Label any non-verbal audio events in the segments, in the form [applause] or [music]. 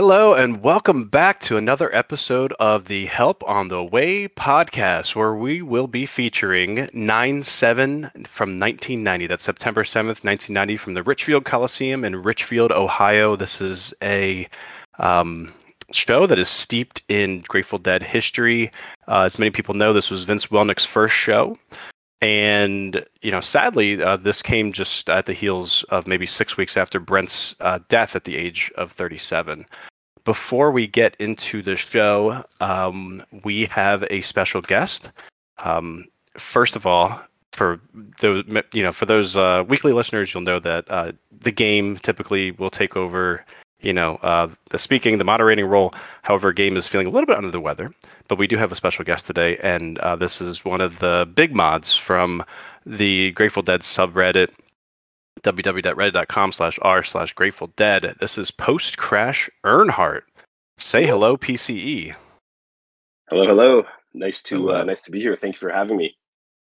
Hello, and welcome back to another episode of the Help on the Way podcast, where we will be featuring 9 7 from 1990. That's September 7th, 1990, from the Richfield Coliseum in Richfield, Ohio. This is a um, show that is steeped in Grateful Dead history. Uh, as many people know, this was Vince Welnick's first show. And, you know, sadly, uh, this came just at the heels of maybe six weeks after Brent's uh, death at the age of 37. Before we get into the show, um, we have a special guest. Um, first of all, for those, you know, for those uh, weekly listeners, you'll know that uh, the game typically will take over you know, uh, the speaking, the moderating role. However, Game is feeling a little bit under the weather, but we do have a special guest today, and uh, this is one of the big mods from the Grateful Dead subreddit, www.reddit.com slash r slash Grateful Dead. This is Post Crash Earnheart. Say hello, PCE. Hello, hello. Nice to hello. Uh, nice to be here. Thank you for having me.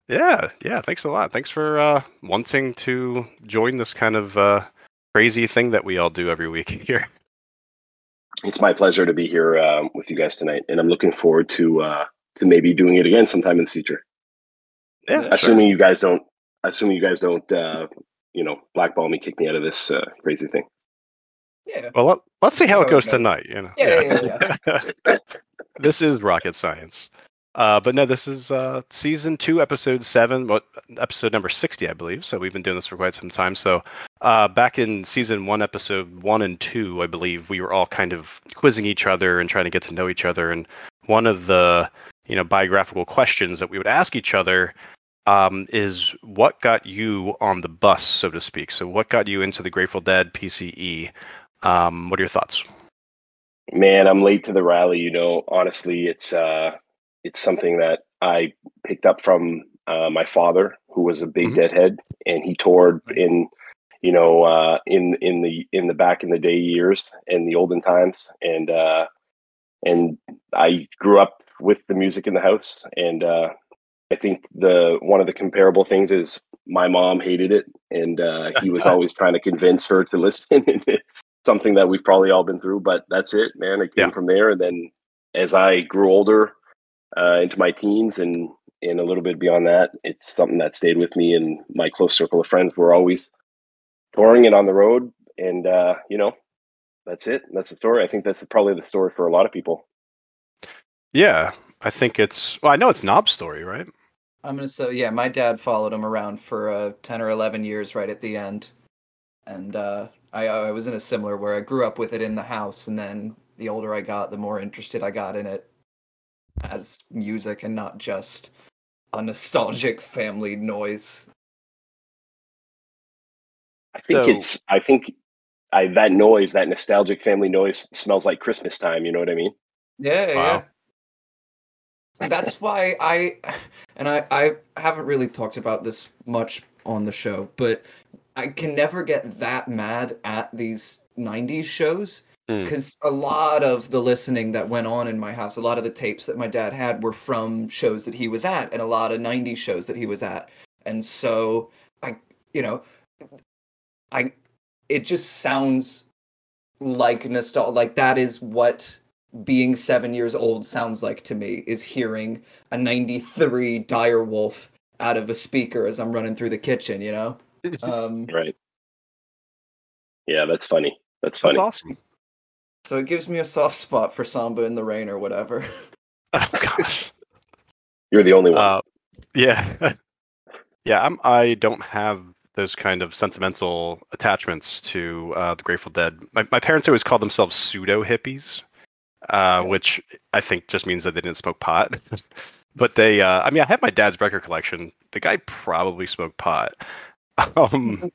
Yeah, yeah. Thanks a lot. Thanks for uh, wanting to join this kind of uh, crazy thing that we all do every week [laughs] here. It's my pleasure to be here um, with you guys tonight, and I'm looking forward to uh, to maybe doing it again sometime in the future. Yeah, assuming sure. you guys don't, assuming you guys don't, uh, you know, blackball me, kick me out of this uh, crazy thing. Yeah. Well, let, us see how it goes tonight. You know. Yeah. yeah. yeah, yeah. [laughs] [laughs] this is rocket science. Uh, but no, this is uh, season two, episode seven, what episode number sixty, I believe. So we've been doing this for quite some time. So uh, back in season one, episode one and two, I believe we were all kind of quizzing each other and trying to get to know each other. And one of the you know biographical questions that we would ask each other um, is what got you on the bus, so to speak. So what got you into the Grateful Dead PCE? Um, what are your thoughts? Man, I'm late to the rally. You know, honestly, it's uh, it's something that I picked up from uh, my father, who was a big mm-hmm. deadhead, and he toured in, you know, uh, in in the in the back in the day years and the olden times, and uh, and I grew up with the music in the house, and uh, I think the one of the comparable things is my mom hated it, and uh, he was [laughs] always trying to convince her to listen. [laughs] something that we've probably all been through, but that's it, man. It came yeah. from there, and then as I grew older, uh, into my teens and and a little bit beyond that. It's something that stayed with me and my close circle of friends were always touring and on the road. And uh, you know, that's it. That's the story. I think that's probably the story for a lot of people. Yeah, I think it's. Well, I know it's Knob's story, right? I'm gonna say, yeah. My dad followed him around for uh, ten or eleven years, right at the end, and uh, I, I was in a similar where I grew up with it in the house, and then the older I got, the more interested I got in it as music and not just a nostalgic family noise. I think so, it's I think I that noise, that nostalgic family noise smells like Christmas time, you know what I mean? Yeah, wow. yeah. That's [laughs] why I and I I haven't really talked about this much on the show, but I can never get that mad at these 90s shows because mm. a lot of the listening that went on in my house a lot of the tapes that my dad had were from shows that he was at and a lot of 90s shows that he was at. And so i you know i it just sounds like nostalgia like that is what being seven years old sounds like to me is hearing a 93 dire wolf out of a speaker as i'm running through the kitchen you know? [laughs] Um, right. Yeah that's funny. That's funny. that's awesome so it gives me a soft spot for Samba in the Rain or whatever. [laughs] Oh gosh. You're the only one. Uh, yeah. [laughs] yeah, I'm I don't have those kind of sentimental attachments to uh, the Grateful Dead. My, my parents always called themselves pseudo hippies, uh, which I think just means that they didn't smoke pot. [laughs] but they, uh, I mean, I have my dad's record collection. The guy probably smoked pot. Um,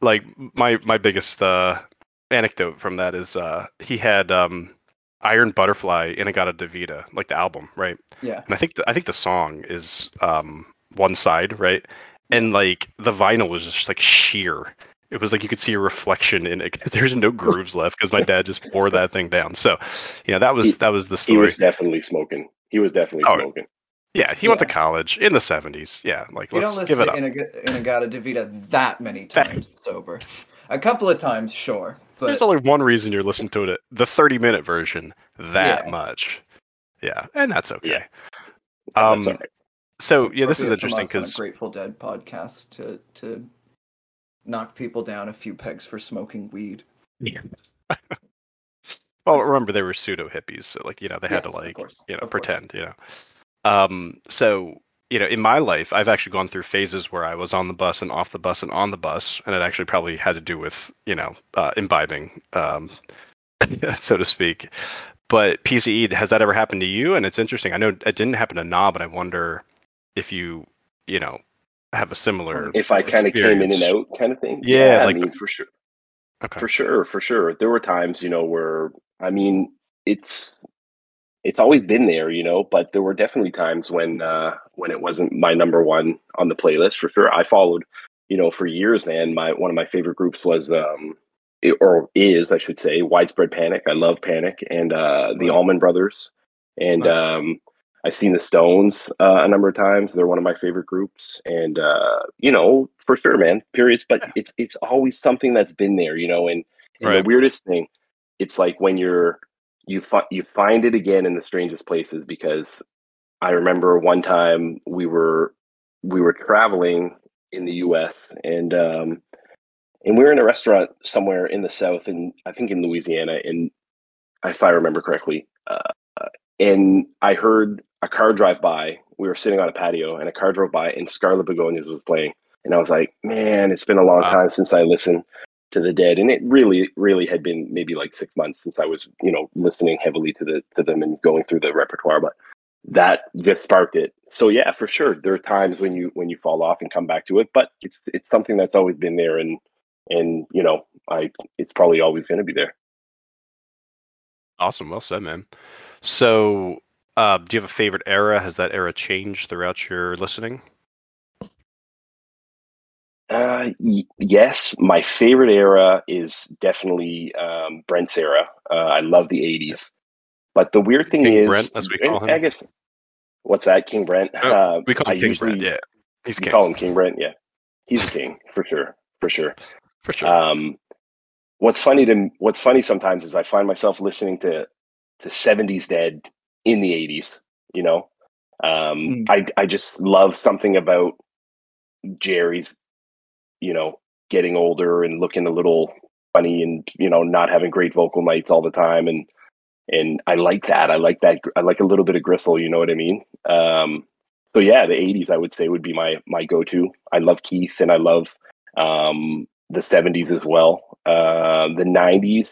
like my my biggest uh, anecdote from that is uh, he had um, Iron Butterfly In-A-Gadda-Da-Vida, like the album, right? Yeah. And I think the, I think the song is um, one side, right? And like the vinyl was just like sheer. It was like you could see a reflection in it. There's no [laughs] grooves left because my dad just wore that thing down. So, you know, that was he, that was the story. He was definitely smoking. He was definitely oh, smoking. Yeah, he yeah. went to college in the 70s. Yeah, like you let's give it up. In-A-Gadda-Da-Vida that many times sober. A couple of times, sure But There's only one reason you're listening to it, the 30 minute version, that Yeah. much. Yeah, and that's okay. Yeah. Um, That's all right. so yeah, this is interesting us on a because Grateful Dead podcast to to knock people down a few pegs for smoking weed. Yeah. [laughs] well, remember they were pseudo hippies, so like you know they had Yes, to like course, you know of course. pretend, you know. Um, so you know, in my life, I've actually gone through phases where I was on the bus and off the bus and on the bus, and it actually probably had to do with you know uh, imbibing, um, [laughs] so to speak. But PCE, has that ever happened to you? And it's interesting. I know it didn't happen to Na, but I wonder if you, you know, have a similar. If I kind of came in and out kind of thing. Yeah, I like- mean, for sure. Okay. For sure, for sure. There were times, you know, where I mean, it's it's always been there, you know, but there were definitely times when uh when it wasn't my number one on the playlist for sure. I followed, you know, for years, man. My one of my favorite groups was um or is, I should say, Widespread Panic. I love Panic and uh the. Allman Brothers. And Nice. um I've seen the Stones uh, a number of times. They're one of my favorite groups, and uh, you know, for sure, man. Periods, but it's it's always something that's been there, you know. And, and Right. the weirdest thing, it's like when you're you fi- you find it again in the strangest places because I remember one time we were we were traveling in the U.S. and um, and we were in a restaurant somewhere in the South, and I think in Louisiana, and if I remember correctly, uh, and I heard a car drive by. We were sitting on a patio, and a car drove by, and Scarlet Begonias was playing, and I was like, "Man, it's been a long Wow. time since I listened to the Dead," and it really, really had been maybe like six months since I was, you know, listening heavily to the to them and going through the repertoire, but that just sparked it. So yeah, for sure, there are times when you when you fall off and come back to it, but it's it's something that's always been there, and and you know, I it's probably always going to be there. Awesome. Well said, man. So, uh, do you have a favorite era? Has that era changed throughout your listening? Uh, y- yes, my favorite era is definitely um, Brent's era. Uh, I love the '80s, but the weird thing King is, Brent, as we call him. I guess what's that, King Brent? Oh, uh, We call I him King usually Brent. Yeah, he's king call him King Brent. Yeah, he's a king for sure, for sure. for sure. Um, what's funny to what's funny sometimes is I find myself listening to to '70s Dead in the '80s. You know, um, Mm. I I just love something about Jerry's, you know, getting older and looking a little funny, and you know, not having great vocal nights all the time, and and I like that. I like that. I like a little bit of gristle. You know what I mean? Um, so yeah, the '80s I would say would be my my go to. I love Keith, and I love um, the '70s as well. Uh, the '90s,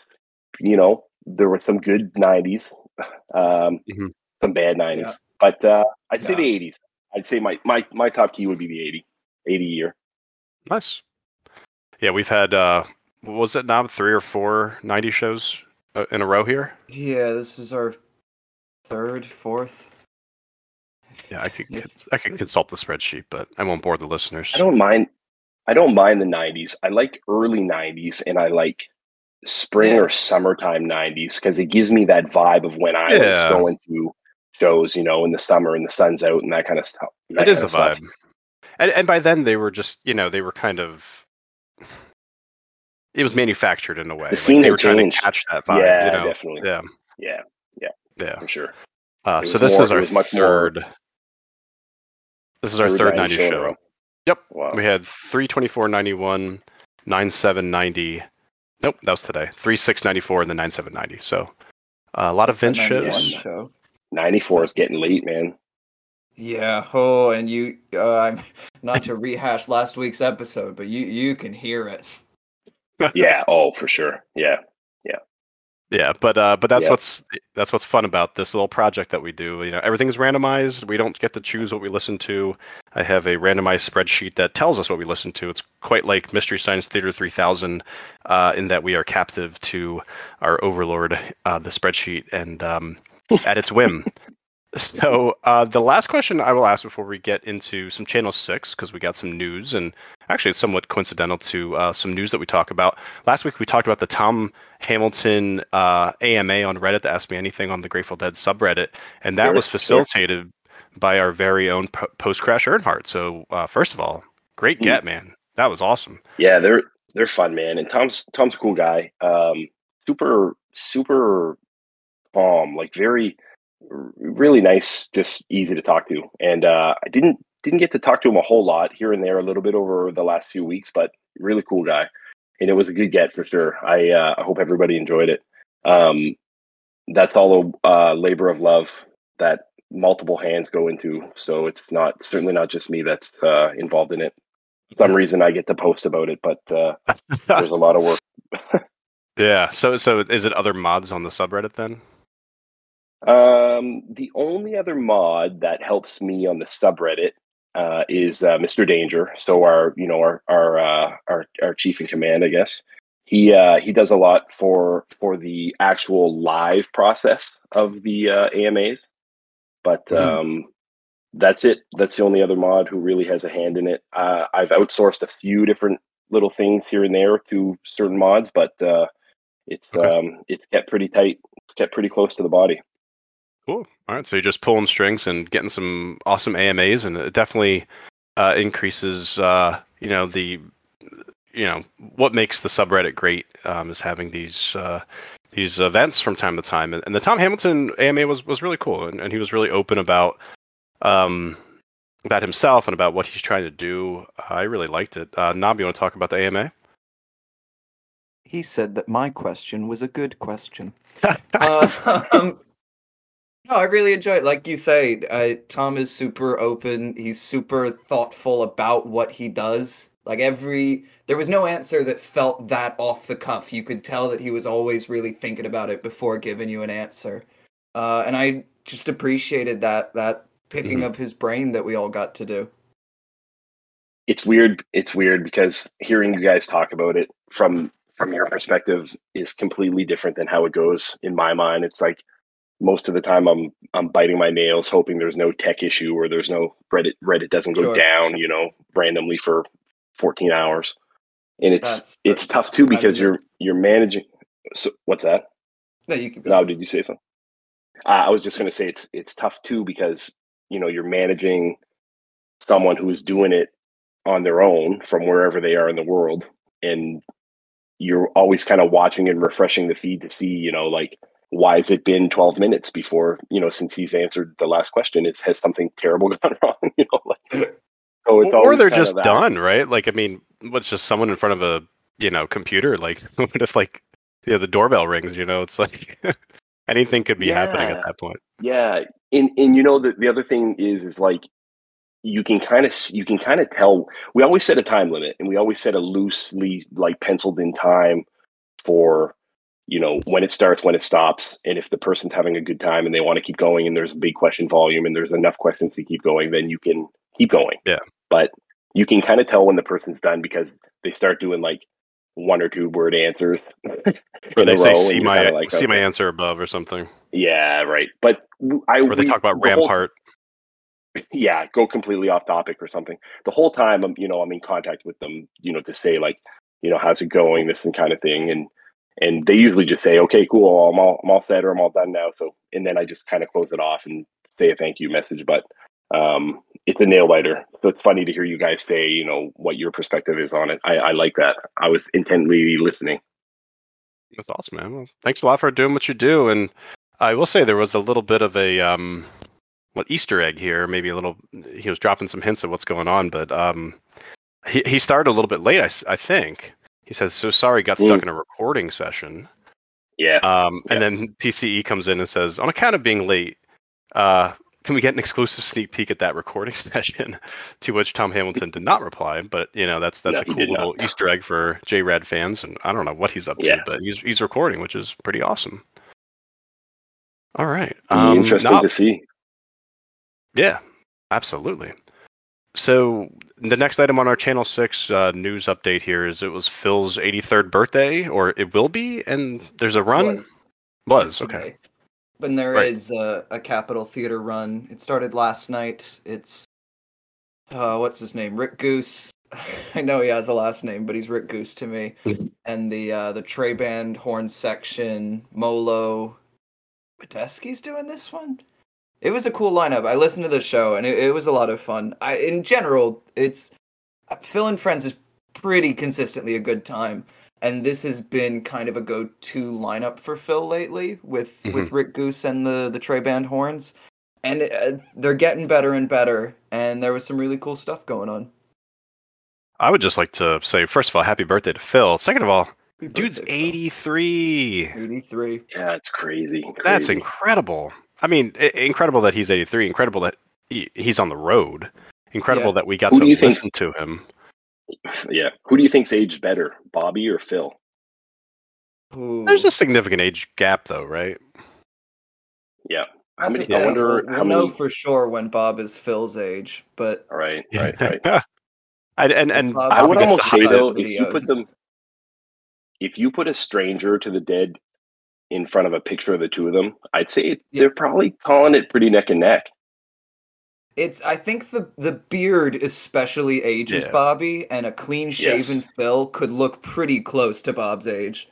you know, there were some good '90s, [sighs] um, Mhm. some bad '90s, Yeah. but uh, I'd say the '80s. I'd say my my my top key would be the '80, '80 year. nice. Yeah, we've had uh, was it now three or four 90 shows Uh, in a row here. Yeah, this is our third, fourth. Yeah, I could If- I could consult the spreadsheet, but I won't bore the listeners. I don't mind. I don't mind the '90s. I like early '90s, and I like spring or summertime '90s because it gives me that vibe of when I was going to shows, you know, in the summer and the sun's out and that kind of stuff. it is kind a stuff. vibe. And and by then they were just you know they were kind of it was manufactured in a way. The scene they had were trying to catch that vibe. yeah, you know? definitely. Yeah, Yeah, yeah. for sure. Uh, so this more- is it our was much more third. This is our third 90 in a show. Yep. Wow. We had 324.91, 97.90. Nope, that was today. 36.94 and then 97.90. So uh, a lot of Vince shows. show. 94 is getting late, man. Yeah. Oh, and you. Uh, I'm [laughs] not to rehash last week's episode, but you you can hear it. Yeah. [laughs] Oh, for sure. Yeah. Yeah, Yeah, but uh, but that's Yeah. what's that's what's fun about this little project that we do. You know, everything is randomized. We don't get to choose what we listen to. I have a randomized spreadsheet that tells us what we listen to. It's quite like Mystery Science Theater 3000, uh, in that we are captive to our overlord, uh, the spreadsheet, and um, at its whim. So uh, the last question I will ask before we get into some Channel Six, because we got some news, and actually it's somewhat coincidental to uh, some news that we talk about. Last week we talked about the Tom Hamilton uh, AMA on Reddit to Ask Me Anything on the Grateful Dead subreddit, and that Sure, was sure. facilitated by our very own po- Post Crash Earnheart. So uh, first of all, great Mm. get, man. That was awesome. Yeah. There, they're fun, man. And Tom's Tom's a cool guy. Um, super super calm, like very really nice, just easy to talk to. And uh, I didn't didn't get to talk to him a whole lot here and there, a little bit over the last few weeks, but really cool guy. And it was a good get for sure. I uh, I hope everybody enjoyed it. Um, that's all a uh, labor of love that multiple hands go into. So it's not certainly not just me that's uh, involved in it. For some reason, I get to post about it, but uh, there's a lot of work. [laughs] [laughs] yeah. So so is it other mods on the subreddit then? Um, the only other mod that helps me on the subreddit uh, is uh, Mr. Danger. So our, you know, our our uh, our our chief in command, I guess. He uh, he does a lot for for the actual live process of the uh, AMAs, but mm-hmm. um, that's it. That's the only other mod who really has a hand in it. Uh, I've outsourced a few different little things here and there to certain mods, but uh, it's okay. um, it's kept pretty tight. It's kept pretty close to the body. Cool. All right. So you're just pulling strings and getting some awesome AMAs, and it definitely uh, increases, uh, you know, the, you know, what makes the subreddit great um, is having these uh, these events from time to time. And, and, the Tom Hamilton AMA was was really cool, and, and he was really open about um, about himself and about what he's trying to do. I really liked it. Uh, Knob, you want to talk about the AMA? He said that my question was a good question. [laughs] uh, [laughs] um, no, I really enjoy it. Like you say, uh, Tom is super open. He's super thoughtful about what he does. Like every, there was no answer that felt that off the cuff. You could tell that he was always really thinking about it before giving you an answer. Uh, and I just appreciated that that picking mm-hmm. of his brain that we all got to do. It's weird. It's weird because hearing you guys talk about it from from your perspective is completely different than how it goes in my mind. It's like most of the time I'm I'm biting my nails, hoping there's no tech issue or there's no Reddit Reddit doesn't go sure. down, you know, randomly for 14 hours. And it's that's, it's that's, tough too because you're you're managing. So what's that? No, you can. No, did you say something? Uh, I was just going to say it's it's tough too because you know you're managing someone who's doing it on their own from wherever they are in the world, and you're always kind of watching and refreshing the feed to see you know like why has it been 12 minutes before you know since he's answered the last question? Is has something terrible [laughs] gone wrong you know like, so it's or they're just done right? Like i mean what's just someone in front of a you know computer like [laughs] what if like yeah the doorbell rings you know? It's like [laughs] anything could be yeah. happening at that point. Yeah. And and you know the, the other thing is is like you can kind of you can kind of tell we always set a time limit and we always set a loosely like penciled in time for you know when it starts when it stops and if the person's having a good time and they want to keep going and there's a big question volume and there's enough questions to keep going then you can keep going. Yeah. But you can kind of tell when the person's done because they start doing like one or two word answers or they say see my like, see okay. my answer above or something. Yeah right. But i or they we, talk about the rampart. Whole, [laughs] yeah go completely off topic or something. The whole time i'm you know i'm in contact with them you know to say like you know how's it going? this and kind of thing and and they usually just say, "Okay, cool, I'm all I'm all set or I'm all done now." So, and then I just kind of close it off and say a thank you message. But um, it's a nail biter, so it's funny to hear you guys say, you know, what your perspective is on it. I, I like that. I was intently listening. That's awesome, man. Well, thanks a lot for doing what you do. And I will say there was a little bit of a um, what Easter egg here. Maybe a little. He was dropping some hints of what's going on, but um, he he started a little bit late. I, I think he says, "So sorry, got stuck mm. in a recording session." Yeah. Um, and yeah. then PCE comes in and says, "On account of being late, uh, can we get an exclusive sneak peek at that recording [laughs] session?" to which Tom Hamilton did not reply. But you know, that's that's no, a cool little not. Easter egg for JRAD fans, and I don't know what he's up yeah. to, but he's he's recording, which is pretty awesome. All right. Um, interesting to see. Yeah, absolutely. So the next item on our channel six uh, news update here is it was Phil's 83rd birthday, or it will be, and there's a run. Was, was okay. But there right. is a, a Capitol Theater run. It started last night. It's uh, what's his name? Rick Goose. [laughs] I know he has a last name, but he's Rick Goose to me. and the uh, the Trey Band horn section, Molo, Medeski's doing this one. It was a cool lineup. I listened to the show and it, it was a lot of fun. I, in general, it's Phil and Friends is pretty consistently a good time. And this has been kind of a go-to lineup for Phil lately with Mhm. with Rick Goose and the the Trey Band horns, and uh, they're getting better and better. And there was some really cool stuff going on. I would just like to say, first of all, happy birthday to Phil. Second of all, Happy dude's 83. 83. Yeah, it's crazy. That's incredible. I mean, incredible that he's 83. Incredible that he, he's on the road. Incredible Yeah. that we got Who to do you think- listen to him. Yeah. Who do you think's aged better, Bobby or Phil? Ooh. There's a significant age gap, though, right? Yeah. I How many? think- I yeah, wonder we'll, how know many. for sure when Bob is Phil's age, but All right. Right. Right. [laughs] and and, and Bob's I would almost say height though, if you put them, if you put a stranger to the dead in front of a picture of the two of them, I'd say Yeah. they're probably calling it pretty neck and neck. It's I think the the beard especially ages Yeah. Bobby, and a clean shaven Yes. Phil could look pretty close to Bob's age.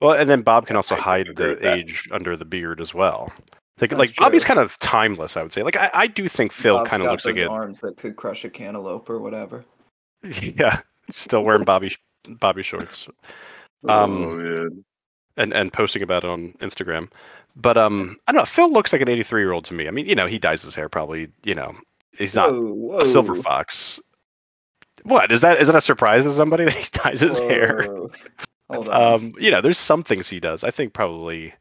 Well, and then Bob can also I hide the age under the beard as well. Like, That's like Bobby's kind of timeless, I would say. Like, I, I do think Phil Bob's kind of got looks like those it. arms that could crush a cantaloupe or whatever. [laughs] Yeah, still wearing Bobby Bobby shorts Um, oh, man. And and posting about it on Instagram. But um, I don't know. Phil looks like an 83 year old to me. I mean, you know, he dyes his hair probably. You know, he's not Whoa, a silver fox. What is that? Is that a surprise to somebody [laughs] that he dyes his hair? whoa. Hold on. Um, you know, there's some things he does. I think probably,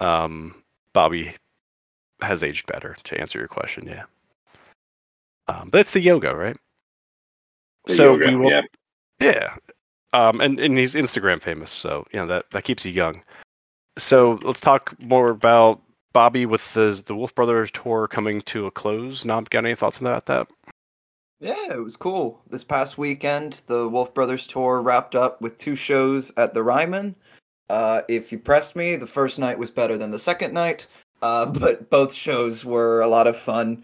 um, Bobby has aged better. To answer your question, yeah. Um, but it's the yoga, right? The so yoga, we will, yeah. yeah. Um, and and he's Instagram famous, so you know that that keeps you young. So let's talk more about Bobby with the the Wolf Brothers tour coming to a close. Knob, got any thoughts on that? That Yeah, it was cool. This past weekend, the Wolf Brothers tour wrapped up with two shows at the Ryman. Uh, if you pressed me, the first night was better than the second night, uh, [laughs] but both shows were a lot of fun.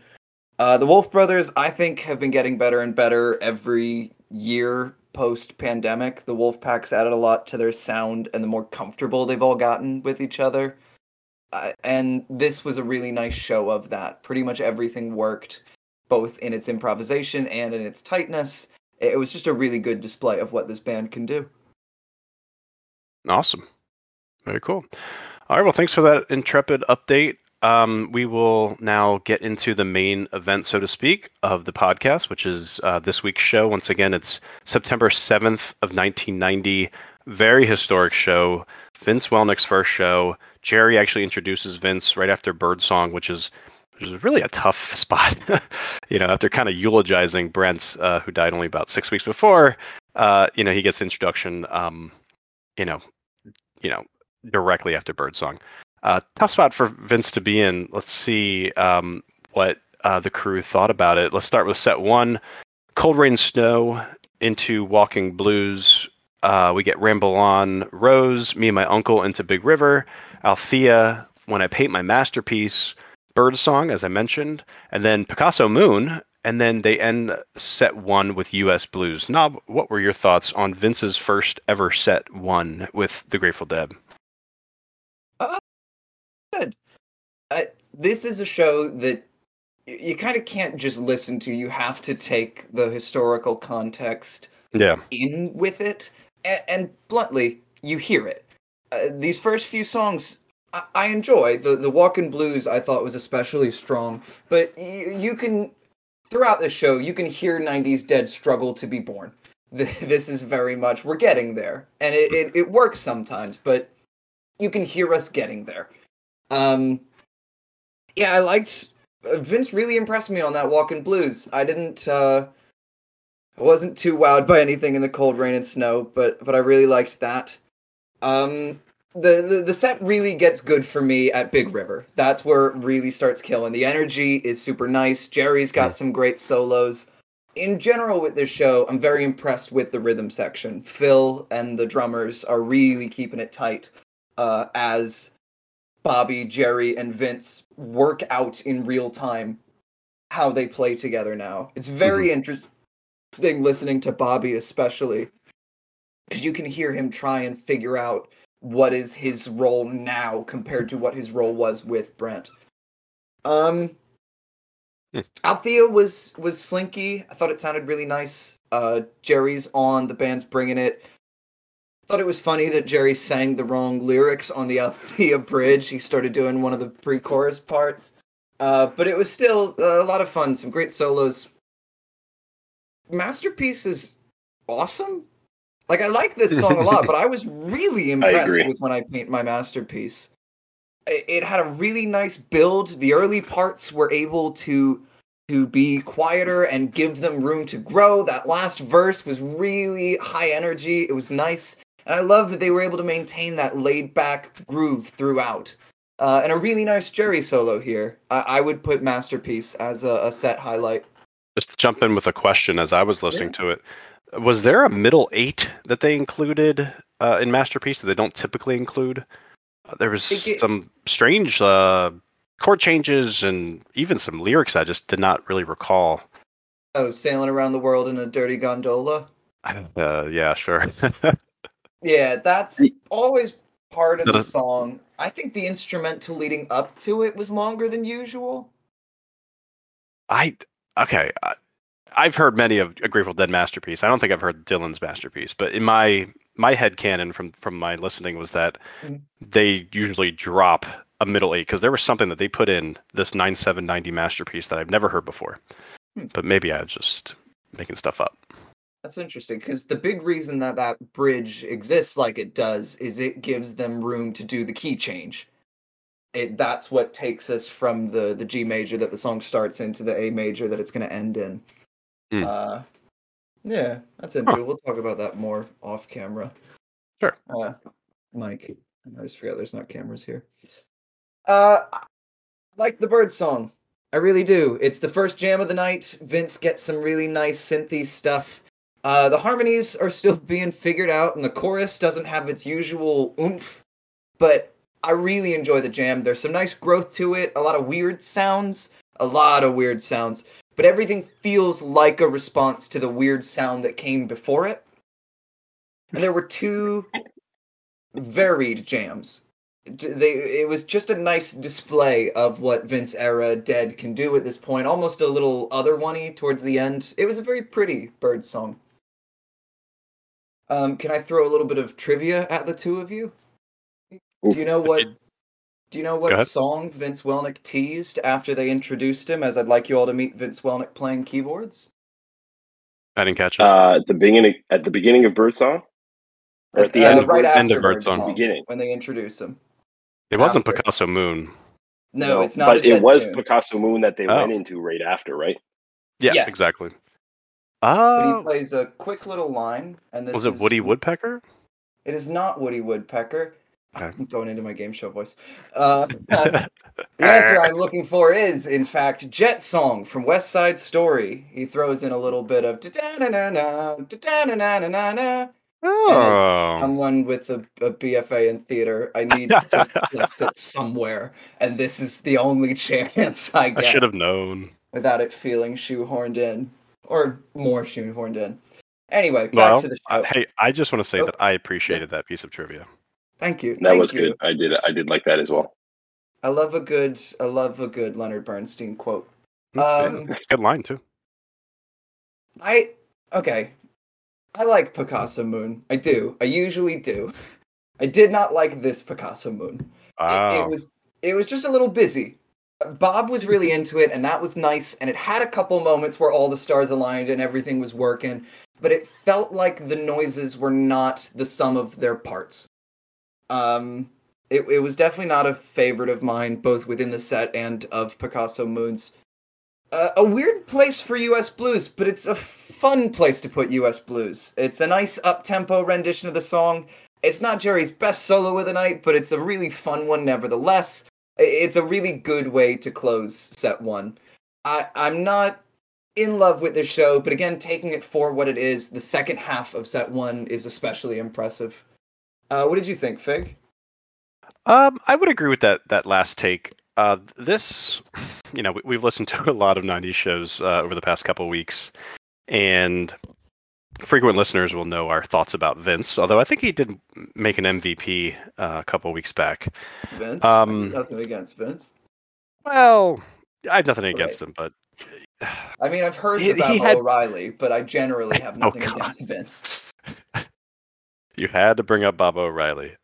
Uh, the Wolf Brothers, I think, have been getting better and better every year post pandemic. The Wolf Pack's added a lot to their sound and the more comfortable they've all gotten with each other. Uh, and this was a really nice show of that. Pretty much everything worked both in its improvisation and in its tightness. It was just a really good display of what this band can do. Awesome. Very cool. All right. Well, thanks for that intrepid update. Um, we will now get into the main event, so to speak, of the podcast, which is uh, this week's show. Once again, it's September 7th of 1990. Very historic show. Vince Welnick's first show. Jerry actually introduces Vince right after Birdsong, which is which is really a tough [laughs] spot. you know, after kind of eulogizing Brent, uh, who died only about six weeks before, uh, you know, he gets introduction. Um, you know, you know, directly after Birdsong. Uh, tough spot for Vince to be in. Let's see um, what uh, the crew thought about it. Let's start with set one Cold Rain Snow into Walking Blues. Uh, we get Ramble On Rose, Me and My Uncle into Big River, Althea, When I Paint My Masterpiece, Birdsong, as I mentioned, and then Picasso Moon. And then they end set one with US Blues. Knob, what were your thoughts on Vince's first ever set one with the Grateful Dead? Good. This is a show that you kind of can't just listen to. You have to take the historical context Yeah. in with it, and, and bluntly, you hear it. Uh, these first few songs, I, I enjoy. The the Walkin' Blues I thought was especially strong, but you, you can throughout the show you can hear '90s Dead struggle to be born. [laughs] Th- This is very much we're getting there, and it, it, it works sometimes, but you can hear us getting there. Um, yeah, I liked uh, Vince. Really impressed me on that Walkin' Blues. I didn't. Uh, I wasn't too wowed by anything in the cold rain and snow, but but I really liked that. Um, the, the the set really gets good for me at Big River. That's where it really starts killing. The energy is super nice. Jerry's got some great solos. In general, with this show, I'm very impressed with the rhythm section. Phil and the drummers are really keeping it tight uh, as Bobby, Jerry, and Vince work out in real time how they play together now. It's very interesting listening to Bobby, especially because you can hear him try and figure out what is his role now compared to what his role was with Brent. Um, Hmm. Althea was was slinky. I thought it sounded really nice. Uh, Jerry's on the band's bringing it. Thought it was funny that Jerry sang the wrong lyrics on the [laughs] Althea bridge. He started doing one of the pre-chorus parts, uh, but it was still a lot of fun. Some great solos. Masterpiece is awesome. Like I like this song a lot, but I was [laughs] really impressed with when I paint my masterpiece. It, it had a really nice build. The early parts were able to to be quieter and give them room to grow. That last verse was really high energy. It was nice. And I love that they were able to maintain that laid back groove throughout. Uh, and a really nice Jerry solo here. I, I would put Masterpiece as a, a set highlight. Just to jump in with a question as I was listening to it. Was there a middle eight that they included uh, in Masterpiece that they don't typically include? Uh, there was get- some strange uh, chord changes and even some lyrics I just did not really recall. Oh, sailing around the world in a dirty gondola. [laughs] Uh, yeah, sure. [laughs] Yeah, that's always part of the song. I think the instrumental leading up to it was longer than usual. I okay. I, I've heard many of a Grateful Dead masterpiece. I don't think I've heard Dylan's masterpiece, but in my my head canon from from my listening was that Mhm. they usually drop a middle eight because there was something that they put in this nine seven ninety masterpiece that I've never heard before. Hmm. But maybe I'm just making stuff up. That's interesting because the big reason that that bridge exists like it does is it gives them room to do the key change. It that's what takes us from the the G major that the song starts into the A major that it's going to end in. Hmm. Uh, yeah, that's interesting. We'll talk about that more off camera. Sure. Uh, Mike, I just forgot there's not cameras here. Uh, like the bird song. I really do. It's the first jam of the night. Vince gets some really nice synthy stuff. Uh, the harmonies are still [laughs] being figured out, and the chorus doesn't have its usual oomph, but I really enjoy the jam. There's some nice growth to it, a lot of weird sounds, a lot of weird sounds, but everything feels like a response to the weird sound that came before it. And there were two varied jams. They, it was just a nice display of what Vince era Dead can do at this point, almost a little other one towards the end. It was a very pretty bird song. Um, can I throw a little bit of trivia at the two of you? Do you know what? Do you know what song Vince Welnick teased after they introduced him? As I'd like you all to meet Vince Welnick playing keyboards. I didn't catch it. Uh, at the beginning, at the beginning of Birdsong, or at the Uh, end of right Bird- after end of Birdsong, Birdsong. beginning. when they introduced him. it wasn't after. Picasso Moon. No, it's not. But a it was tune. Picasso Moon that they Oh. went into right after, right? Yeah, Yes. exactly. But he Uh, plays a quick little line, and this was it is- Woody Woodpecker? It is not Woody Woodpecker. Okay. [laughs] I'm going into my game show voice. Uh, [laughs] the answer I'm looking for is, in fact, Jet Song from West Side Story. He throws in a little bit of da-da-na-na-na, da-da-na-na-na-na. oh, Someone with a, a BFA in theater, I need to [laughs] flex it somewhere, and this is the only chance I I get should have known. without it feeling shoehorned in, or more shoehorned in. Anyway, back Well, to the I- show. hey, I just want to say Oh, that I appreciated that piece of trivia. Thank you. That Thank was you. good. I did. I did like that as well. I love a good I love a good Leonard Bernstein quote. Um, good. Good line too. I okay. I like Picasso Moon. I do. I usually do. I did not like this Picasso Moon. It, Wow. it was it was just a little busy. Bob was really into it and that was nice and it had a couple moments where all the stars aligned and everything was working, but it felt like the noises were not the sum of their parts. Um it, it was definitely not a favorite of mine, both within the set and of Picasso Moon's. Uh, a weird place for U.S. blues, but it's a fun place to put U.S. blues. It's a nice up-tempo rendition of the song. It's not Jerry's best solo of the night, but it's a really fun one nevertheless. It's a really good way to close set one. I, I'm not in love with this show, but again, taking it for what it is, the second half of set one is especially impressive. Uh, what did you think, Fig? Um, I would agree with that that last take. Uh, this, you know, we, we've listened to [laughs] a lot of '90s shows uh, over the past couple weeks, and frequent listeners will know our thoughts about Vince. Although I think he did make an MVP uh, a couple weeks back. Vince? Um, Nothing against Vince. Well, I have nothing against him, but I mean, I've heard He- about he had- O'Reilly, but I generally [laughs] have Oh, nothing God. against Vince. [laughs] You had to bring up Bob O'Reilly.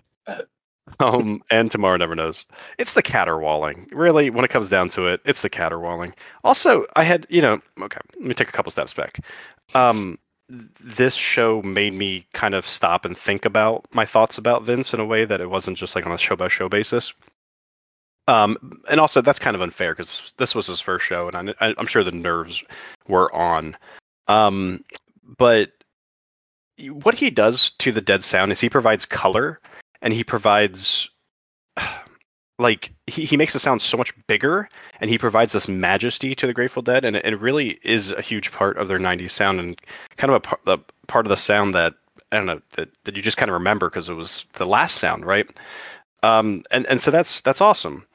Um, and tomorrow never knows. It's the caterwauling. Really, when it comes down to it, it's the caterwauling. Also, I had, you know, okay, let me take a couple steps back. Um, this show made me kind of stop and think about my thoughts about Vince in a way that it wasn't just like on a show by show basis. Um, and also that's kind of unfair because this was his first show, and I, I'm sure the nerves were on. Um, but what he does to the dead sound is he provides color and he provides [sighs] like he, he makes the sound so much bigger and he provides this majesty to the grateful dead and it, it really is a huge part of their 90s sound and kind of a, par- the part of the sound that i don't know that, that you just kind of remember because it was the last sound right? Um and and so that's that's awesome.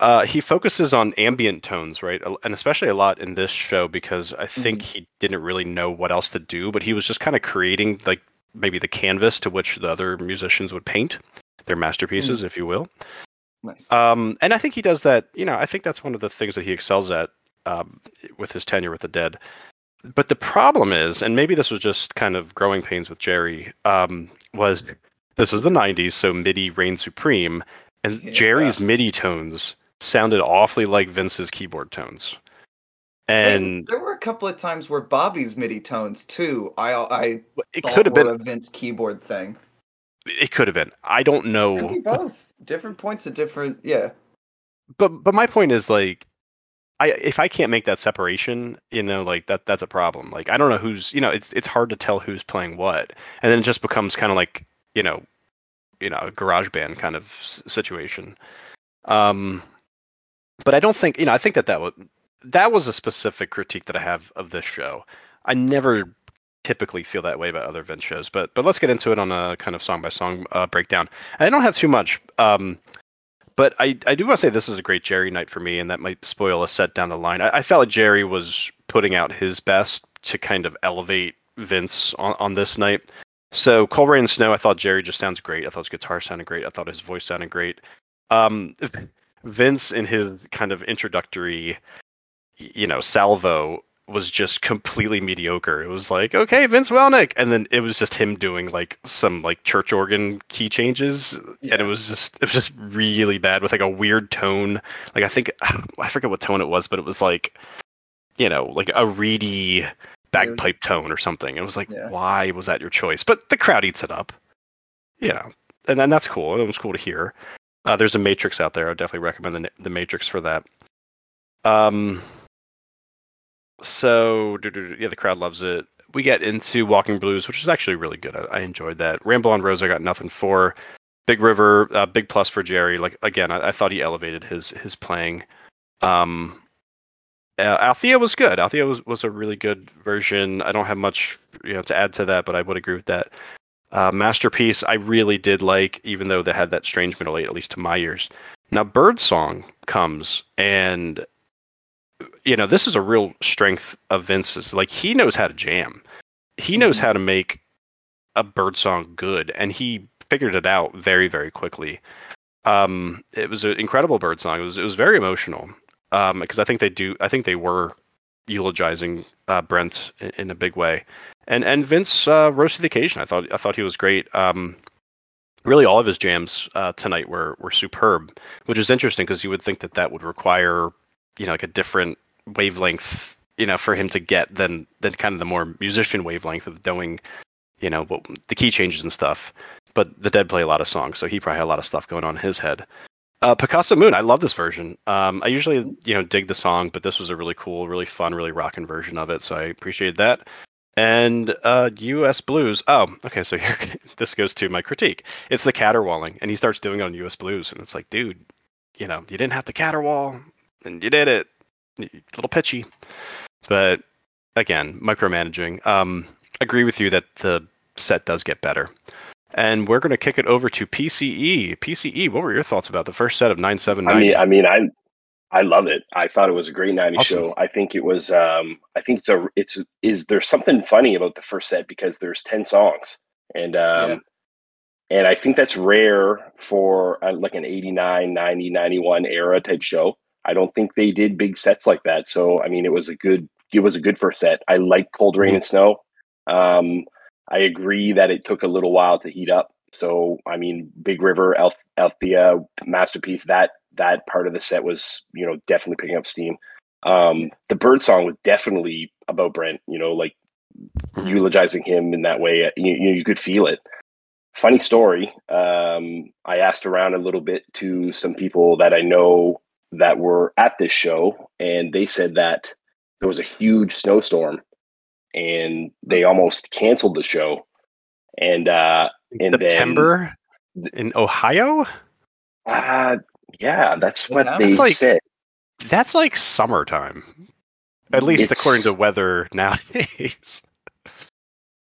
Uh, he focuses on ambient tones, right, and especially a lot in this show because I think he didn't really know what else to do, but he was just kind of creating like maybe the canvas to which the other musicians would paint their masterpieces, if you will. Nice. Um, and I think he does that. You know, I think that's one of the things that he excels at um, with his tenure with the Dead. But the problem is, and maybe this was just kind of growing pains with Jerry, um, was this was the '90s, so MIDI reigned supreme, and Yeah. Jerry's MIDI tones sounded awfully like Vince's keyboard tones. And there were a couple of times where Bobby's MIDI tones too. I I it could have been. a Vince keyboard thing. It could have been. I don't know. Could be both. Different points of different. Yeah. but but my point is like I if I can't make that separation, you know, like that that's a problem. Like I don't know who's you know, it's it's hard to tell who's playing what. And then it just becomes kind of like, you know, you know, a garage band kind of situation. Um but I don't think, you know, I think that that was that was a specific critique that I have of this show. I never typically feel that way about other Vince shows, but but let's get into it on a kind of song by song uh, breakdown. I don't have too much. Um but I, I do want to say this is a great Jerry night for me, and that might spoil a set down the line. I, I felt like Jerry was putting out his best to kind of elevate Vince on, on this night. So, Cold Rain and Snow, I thought Jerry just sounds great. I thought his guitar sounded great. I thought his voice sounded great. Um, Vince, in his kind of introductory, you know, salvo, was just completely mediocre. It was like, okay, Vince Welnick, and then it was just him doing like some like church organ key changes, and it was just it was just really bad with like a weird tone. Like I think [sighs] I forget what tone it was, but it was like, you know, like a reedy bagpipe tone or something. It was like, Yeah. why was that your choice? But the crowd eats it up, you know, and then that's cool. It was cool to hear. Uh, there's a Matrix out there. I would definitely recommend the the Matrix for that. Um. So yeah, the crowd loves it. We get into Walking Blues, which is actually really good. I, I enjoyed that. Ramble on Rose, I got nothing for. Big River, uh, big plus for Jerry. Like again, I, I thought he elevated his his playing. Um, uh, Althea was good. Althea was, was a really good version. I don't have much you know to add to that, but I would agree with that. Uh, Masterpiece, I really did like, even though they had that strange middle eight, at least to my ears. Now, Bird Song comes, and you know this is a real strength of Vince's. Like he knows how to jam. He knows Mhm. how to make a bird song good, and he figured it out very, very quickly. Um, it was an incredible bird song. It was it was very emotional um, because I think they do. I think they were eulogizing uh, Brent in, in a big way, and and Vince uh, rose to the occasion. I thought I thought he was great. Um, really, all of his jams uh, tonight were were superb, which is interesting because you would think that that would require you know like a different wavelength you know for him to get than than kind of the more musician wavelength of knowing you know what the key changes and stuff. But the dead play a lot of songs so he probably had a lot of stuff going on in his head. Uh, picasso moon i love this version. Um, i usually you know dig the song but this was a really cool really fun really rocking version of it so i appreciate that. And uh, us blues oh okay so [laughs] here this goes to my critique. It's the caterwauling and he starts doing it on us blues and it's like dude you know you didn't have to caterwaul and you did it a little pitchy but again micromanaging um agree with you that the set does get better and we're going to kick it over to pce pce what were your thoughts about the first set of I 9790 mean, I mean, I I love it. I thought it was a great '90s Awesome. show. I think it was. Um, I think it's a. It's is there's something funny about the first set because there's ten songs, and um, Yeah. and I think that's rare for uh, like an 89, 90, 91 era type show. I don't think they did big sets like that. So I mean, it was a good it was a good first set. I like cold rain and snow. Um, I agree that it took a little while to heat up. So I mean, Big River, Althea, masterpiece. That that part of the set was you know definitely picking up steam. Um, the bird song was definitely about Brent. You know, like eulogizing him in that way. You, you, you could feel it. Funny story. Um, I asked around a little bit to some people that I know that were at this show, and they said that there was a huge snowstorm, and they almost canceled the show. And uh, and September then, in Ohio. Uh, yeah, that's what Yeah. they That's like- said. That's like summertime, at least It's- according to weather nowadays. [laughs]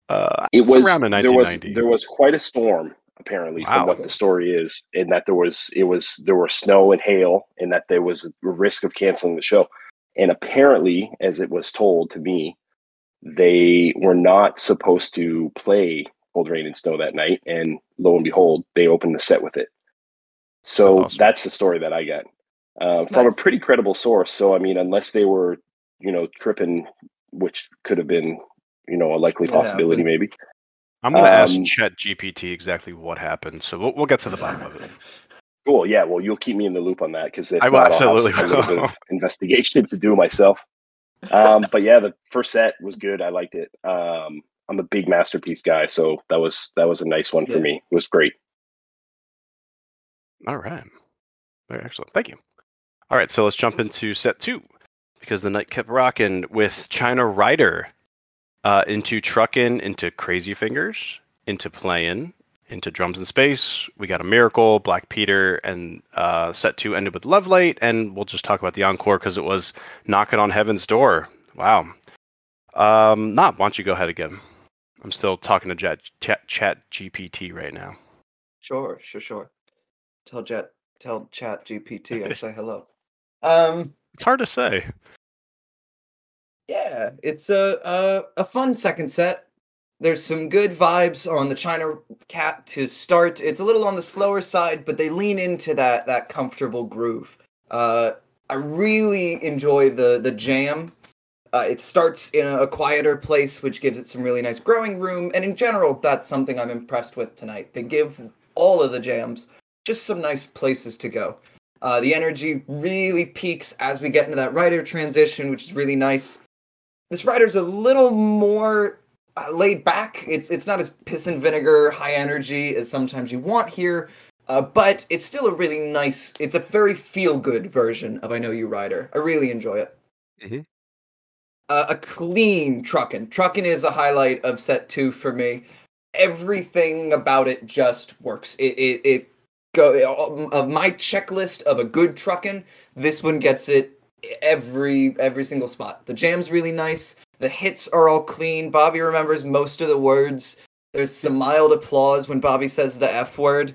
Uh, It was around in there was 1990. there was quite a storm apparently Wow. from what the story is, and that there was it was there were snow and hail, and that there was a risk of canceling the show. And apparently, as it was told to me, they were not supposed to play Cold Rain and Snow that night, and lo and behold, they opened the set with it. So That's awesome. that's the story that I got uh, from a pretty credible source. So I mean, unless they were, you know, tripping, which could have been, you know, a likely It possibility, maybe. I'm going to ask um, Chat GPT exactly what happened, so we'll, we'll get to the bottom of it. Cool. Yeah. Well, you'll keep me in the loop on that because if I will not, I'll have absolutely a little bit of [laughs] investigation to do myself. Um, but yeah, the first set was good. I liked it. Um, I'm a big masterpiece guy, so that was that was a nice one for me. It was great. All right. Very excellent. Thank you. All right, so let's jump into set two because the night kept rocking with China Rider uh, into truckin', into Crazy Fingers, into playing, into Drums in Space. We got a Miracle, Black Peter, and uh, set two ended with Love Light, and we'll just talk about the encore because it was Knocking on Heaven's Door. Wow. Um, Knob, why don't you go ahead again? I'm still talking to Chat, Chat, Chat GPT right now. Sure, sure, sure. Tell Jet, tell Chat GPT I say hello. Um, It's hard to say. Yeah, it's a, a a fun second set. There's some good vibes on the China Cat to start. It's a little on the slower side, but they lean into that that comfortable groove. Uh, I really enjoy the the jam. Uh, it starts in a, a quieter place, which gives it some really nice growing room. And in general, that's something I'm impressed with tonight. They give all of the jams just some nice places to go. Uh, the energy really peaks as we get into that writer transition, which is really nice. This rider's a little more uh, laid back. It's it's not as piss and vinegar high energy as sometimes you want here, uh, but it's still a really nice. It's a very feel good version of I Know You Rider. I really enjoy it. Mhm. Uh, a clean truckin'. Truckin' is a highlight of set two for me. Everything about it just works. It it, it go of my checklist of a good truckin'. This one gets it every every single spot. The jam's really nice. The hits are all clean. Bobby remembers most of the words. There's some mild applause when Bobby says the F word.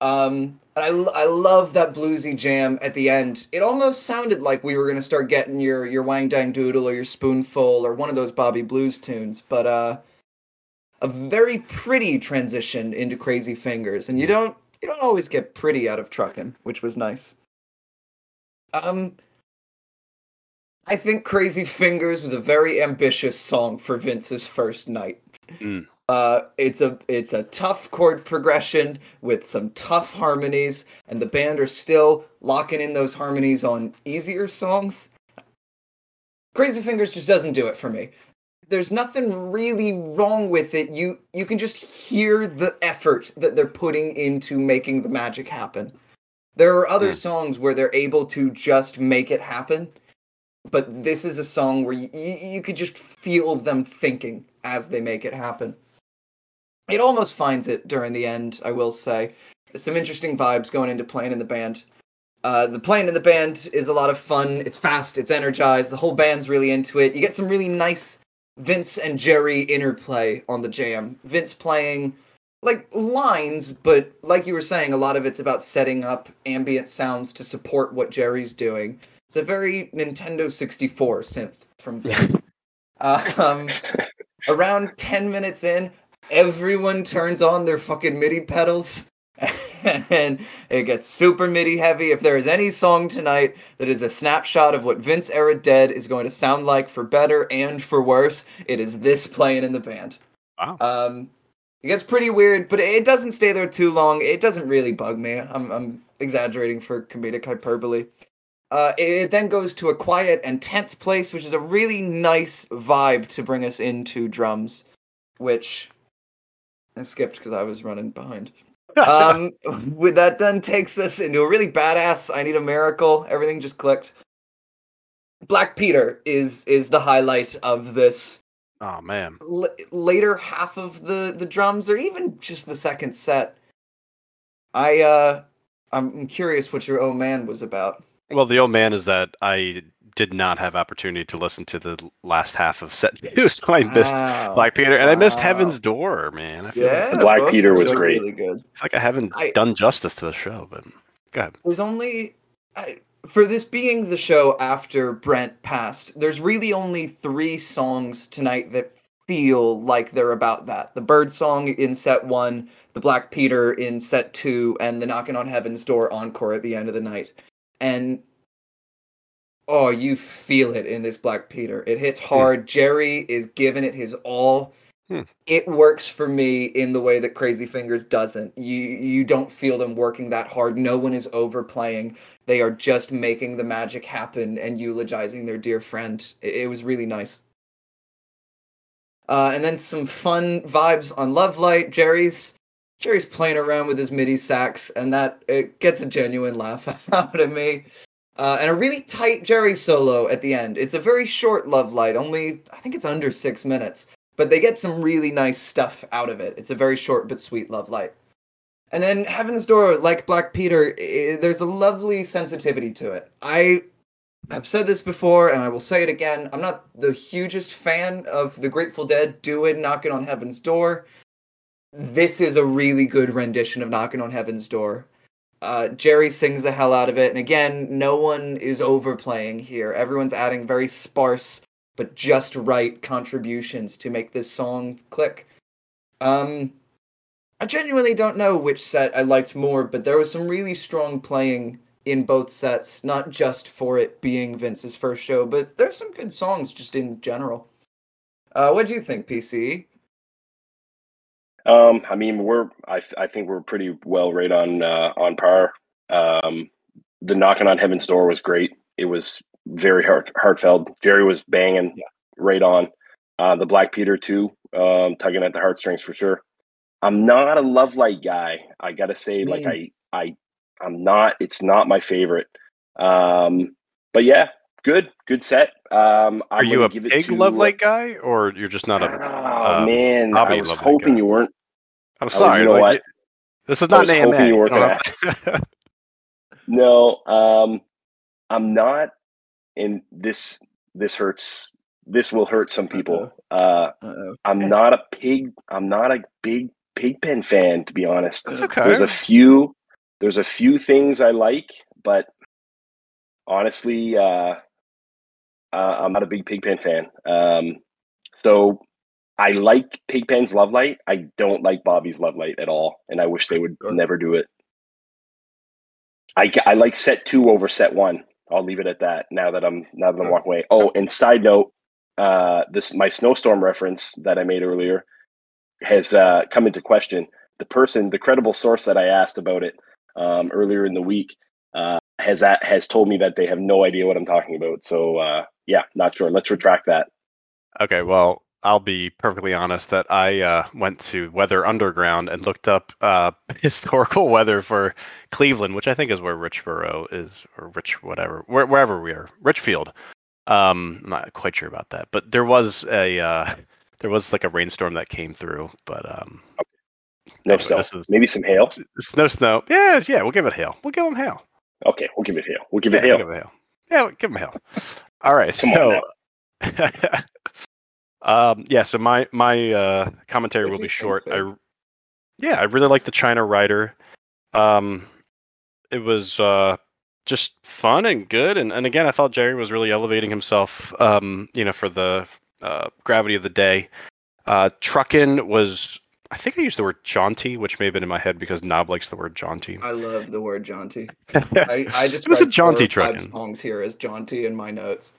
Um, and I love that bluesy jam at the end. It almost sounded like we were gonna start getting your your Wang Dang Doodle or your Spoonful or one of those Bobby Blues tunes, but uh, a very pretty transition into Crazy Fingers, and you don't you don't always get pretty out of truckin', which was nice. Um, I think Crazy Fingers was a very ambitious song for Vince's first night. Mm. Uh, it's a it's a tough chord progression with some tough harmonies, and the band are still locking in those harmonies on easier songs. Crazy Fingers just doesn't do it for me. There's nothing really wrong with it. You you can just hear the effort that they're putting into making the magic happen. There are other Hmm. songs where they're able to just make it happen, but this is a song where you, you, you could just feel them thinking as they make it happen. It almost finds it during the end, I will say. Some interesting vibes going into playing in the band. Uh, the playing in the band is a lot of fun. It's fast, it's energized. The whole band's really into it. You get some really nice Vince and Jerry interplay on the jam. Vince playing like lines, but like you were saying, a lot of it's about setting up ambient sounds to support what Jerry's doing. It's a very Nintendo 64 synth from Vince. uh, um, around 10 minutes in, everyone turns on their fucking MIDI pedals [laughs] and it gets super MIDI heavy. If there is any song tonight that is a snapshot of what Vince era Dead is going to sound like for better and for worse, it is this playing in the band. Wow. Um, it gets pretty weird, but it doesn't stay there too long. It doesn't really bug me. I'm, I'm exaggerating for comedic hyperbole. Uh, it then goes to a quiet and tense place, which is a really nice vibe to bring us into drums, which I skipped because I was running behind. um, [laughs] with that done takes us into a really badass. I need a miracle. Everything just clicked. Black Peter is is the highlight of this oh man. l- later half of the the drums, or even just the second set. I uh, I'm curious what your oh man was about. Well, the old man is that I did not have opportunity to listen to the last half of set two, [laughs] so I missed Wow. Black Peter, and I missed Heaven's Door, man. I feel, Yeah, like, Black Peter was great. Really good. I feel like I haven't I- done justice to the show, but go ahead. There's only I, for this being the show after Brent passed. There's really only three songs tonight that feel like they're about that. The Bird song in set one, the Black Peter in set two, and the Knocking on Heaven's Door encore at the end of the night. And oh, you feel it in this Black Peter. It hits hard. Jerry is giving it his all. Hmm. It works for me in the way that Crazy Fingers doesn't. You you don't feel them working that hard. No one is overplaying. They are just making the magic happen and eulogizing their dear friend. It, it was really nice. Uh, and then some fun vibes on Love Light. Jerry's Jerry's playing around with his MIDI sax, and that it gets a genuine laugh [laughs] out of me. Uh, and a really tight Jerry solo at the end. It's a very short Love Light, only I think it's under six minutes, but they get some really nice stuff out of it. It's a very short but sweet Love Light. And then Heaven's Door, like Black Peter, i there's a lovely sensitivity to it. I have said this before, and I will say it again. I'm not the hugest fan of the Grateful Dead doing Knocking on Heaven's Door. This is a really good rendition of Knocking on Heaven's Door. Uh, Jerry sings the hell out of it, and again, no one is overplaying here. Everyone's adding very sparse but just right contributions to make this song click. Um, I genuinely don't know which set I liked more, but there was some really strong playing in both sets, not just for it being Vince's first show, but there's some good songs just in general. Uh, what do you think, PC? Um, I mean, we're I, I think we're pretty well right on uh, on par. Um, the knocking on heaven's door was great. It was very heart, heartfelt. Jerry was banging Yeah. right on. Uh, the Black Peter too, um, tugging at the heartstrings for sure. I'm not a love light guy. I gotta say, like Mm. I I I'm not. It's not my favorite. Um, but yeah, good good set. Um, Are I'm you a give big to, Love Light guy, or you're just not a? Oh um, man, I was hoping guy? you weren't. I'm sorry. you know like, what? This is not an AMA. you weren't don't [laughs] No, um, I'm not, and this this hurts. This will hurt some people. Uh, Uh-oh. I'm not a pig. I'm not a big Pigpen fan, to be honest. That's okay. There's a few. There's a few things I like, but honestly, uh, uh, I'm not a big Pigpen fan. Um, so I like Pigpen's Love Light. I don't like Bobby's Love Light at all, and I wish they would Sure. never do it. I, I like set two over set one. I'll leave it at that. Now that I'm now that I'm walking away. Oh, and side note, uh, this my snowstorm reference that I made earlier has uh, come into question. The person, the credible source that I asked about it um, earlier in the week, uh, has that has told me that they have no idea what I'm talking about. So uh, yeah, not sure. Let's retract that. Okay, well, I'll be perfectly honest that I uh, went to Weather Underground and looked up uh, [laughs] historical weather for Cleveland, which I think is where Richboro is, or Rich whatever, where, wherever we are, Richfield. Um, I'm not quite sure about that, but there was a uh, there was like a rainstorm that came through, but um, No Anyway, snow. Maybe some hail. snow, snow. Yeah, yeah, we'll give it hail. We'll give them hail. Okay, we'll give it hail. We'll give yeah, it hail. We'll give it hail. Yeah, we'll give them hail. All right, Come so. [laughs] um, yeah, so my my uh, commentary will be short. I, yeah, I really like the China Rider. Um, it was uh, just fun and good, and, and again, I thought Jerry was really elevating himself. Um, you know, for the uh, gravity of the day. Uh, Truckin' was I think I used the word jaunty, which may have been in my head because Knob likes the word jaunty. I love the word jaunty. [laughs] I, I just it was a jaunty trucking. songs here as jaunty in my notes.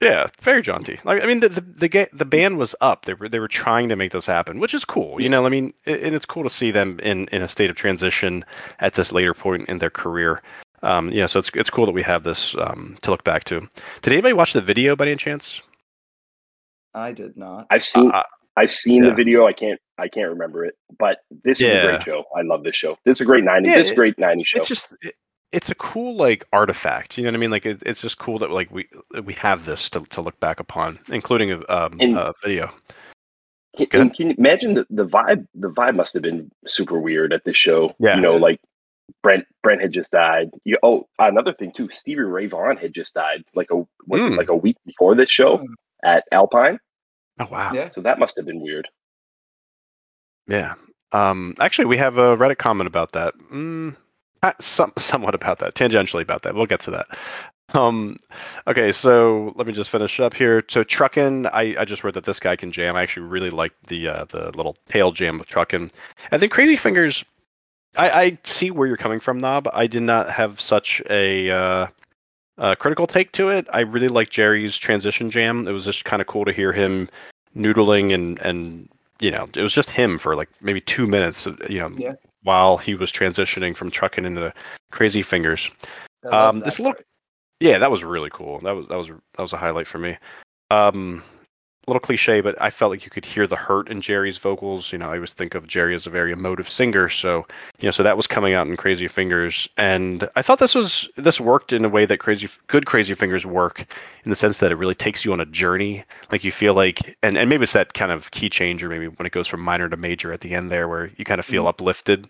Yeah, very jaunty. Like I mean, the the the, the band was up. They were they were trying to make this happen, which is cool. You know, I mean, and it's cool to see them in in a state of transition at this later point in their career. Um, yeah, so it's it's cool that we have this um, to look back to. Did anybody watch the video by any chance? I did not. I've seen uh, I've seen yeah. the video. I can't I can't remember it, but this yeah. is a great show. I love this show. This is a great ninety. Yeah, this is a great ninety show. It's just it, it's a cool like artifact. You know what I mean? Like it, it's just cool that like we we have this to, to look back upon, including a, um, and, a video. Can, can, you imagine the, the vibe? The vibe must have been super weird at this show. Yeah. You know, like Brent Brent had just died. You, oh, another thing too. Stevie Ray Vaughan had just died like a mm. like a week before this show mm. at Alpine. Oh wow! Yeah. So that must have been weird. Yeah. Um. Actually, we have a Reddit comment about that. Mm, some, somewhat about that, tangentially about that. We'll get to that. Um, okay, so let me just finish up here. So Truckin, I, I just read that this guy can jam. I actually really like the uh, the little tail jam of Truckin. And then Crazy Fingers, I, I see where you're coming from, Knob. I did not have such a uh, uh, critical take to it. I really like Jerry's transition jam. It was just kind of cool to hear him noodling and and you know it was just him for like maybe two minutes. You know, yeah while he was transitioning from trucking into Crazy Fingers. Um, this little, yeah, that was really cool. That was that was that was a highlight for me. Um, little cliche, but I felt like you could hear the hurt in Jerry's vocals. You know, I always think of Jerry as a very emotive singer, so you know, so that was coming out in Crazy Fingers, and I thought this was this worked in a way that Crazy good Crazy Fingers work in the sense that it really takes you on a journey. Like you feel like, and and maybe it's that kind of key change, or maybe when it goes from minor to major at the end there, where you kind of feel mm-hmm. uplifted.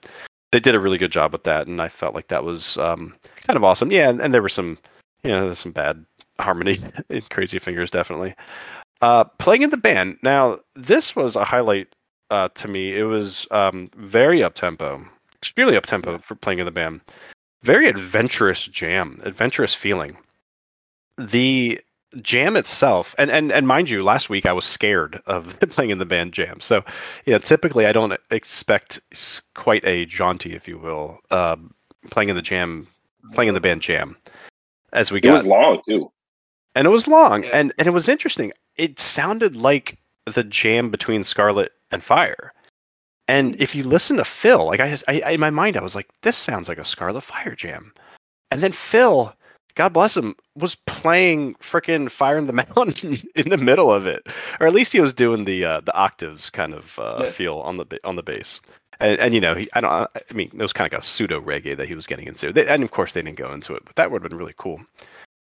They did a really good job with that, and I felt like that was um, kind of awesome. Yeah, and, and there were some, you know, there's some bad harmony [laughs] in Crazy Fingers, definitely. Uh, playing in the band. Now, this was a highlight uh, to me. It was um, very up tempo, extremely up tempo for playing in the band. Very adventurous jam, adventurous feeling. The jam itself, and, and and mind you, last week I was scared of [laughs] playing in the band jam. So, yeah, typically I don't expect quite a jaunty, if you will, uh, playing in the jam, playing in the band jam. As we got, it was long too and it was long yeah. and and it was interesting it sounded like the jam between Scarlet and Fire. And if you listen to Phil, like I just, I, I, in my mind, I was like, this sounds like a Scarlet Fire jam. And then Phil, God bless him, was playing freaking Fire in the [laughs] Mountain in the middle of it, or at least he was doing the uh, the octaves kind of uh, yeah. feel on the on the bass. And, and you know, he, I don't, I mean, it was kind of like a pseudo reggae that he was getting into. They, and of course, they didn't go into it, but that would have been really cool.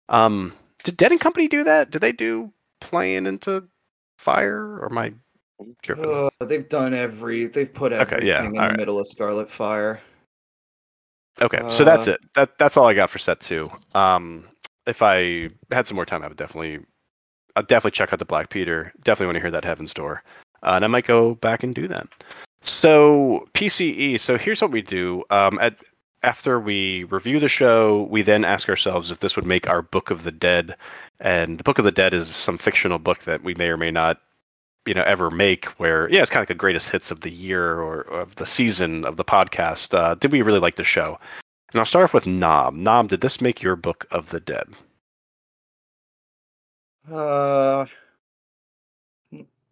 Um, did Dead and Company do that? Did they do playing into fire, or my uh, they've done every. They've put everything okay, yeah, in the right. middle of Scarlet Fire. Okay, uh, so that's it. That that's all I got for set two. Um, if I had some more time, I would definitely, I'd definitely check out the Black Peter. Definitely want to hear that Heaven's Door, uh, and I might go back and do that. So PCE. So here's what we do. Um, at after we review the show, we then ask ourselves if this would make our Book of the Dead. And the Book of the Dead is some fictional book that we may or may not, you know, ever make. Where yeah, it's kind of like the greatest hits of the year or, of the season of the podcast. Uh, did we really like the show? And I'll start off with Knob. Knob, did this make your Book of the Dead? Uh,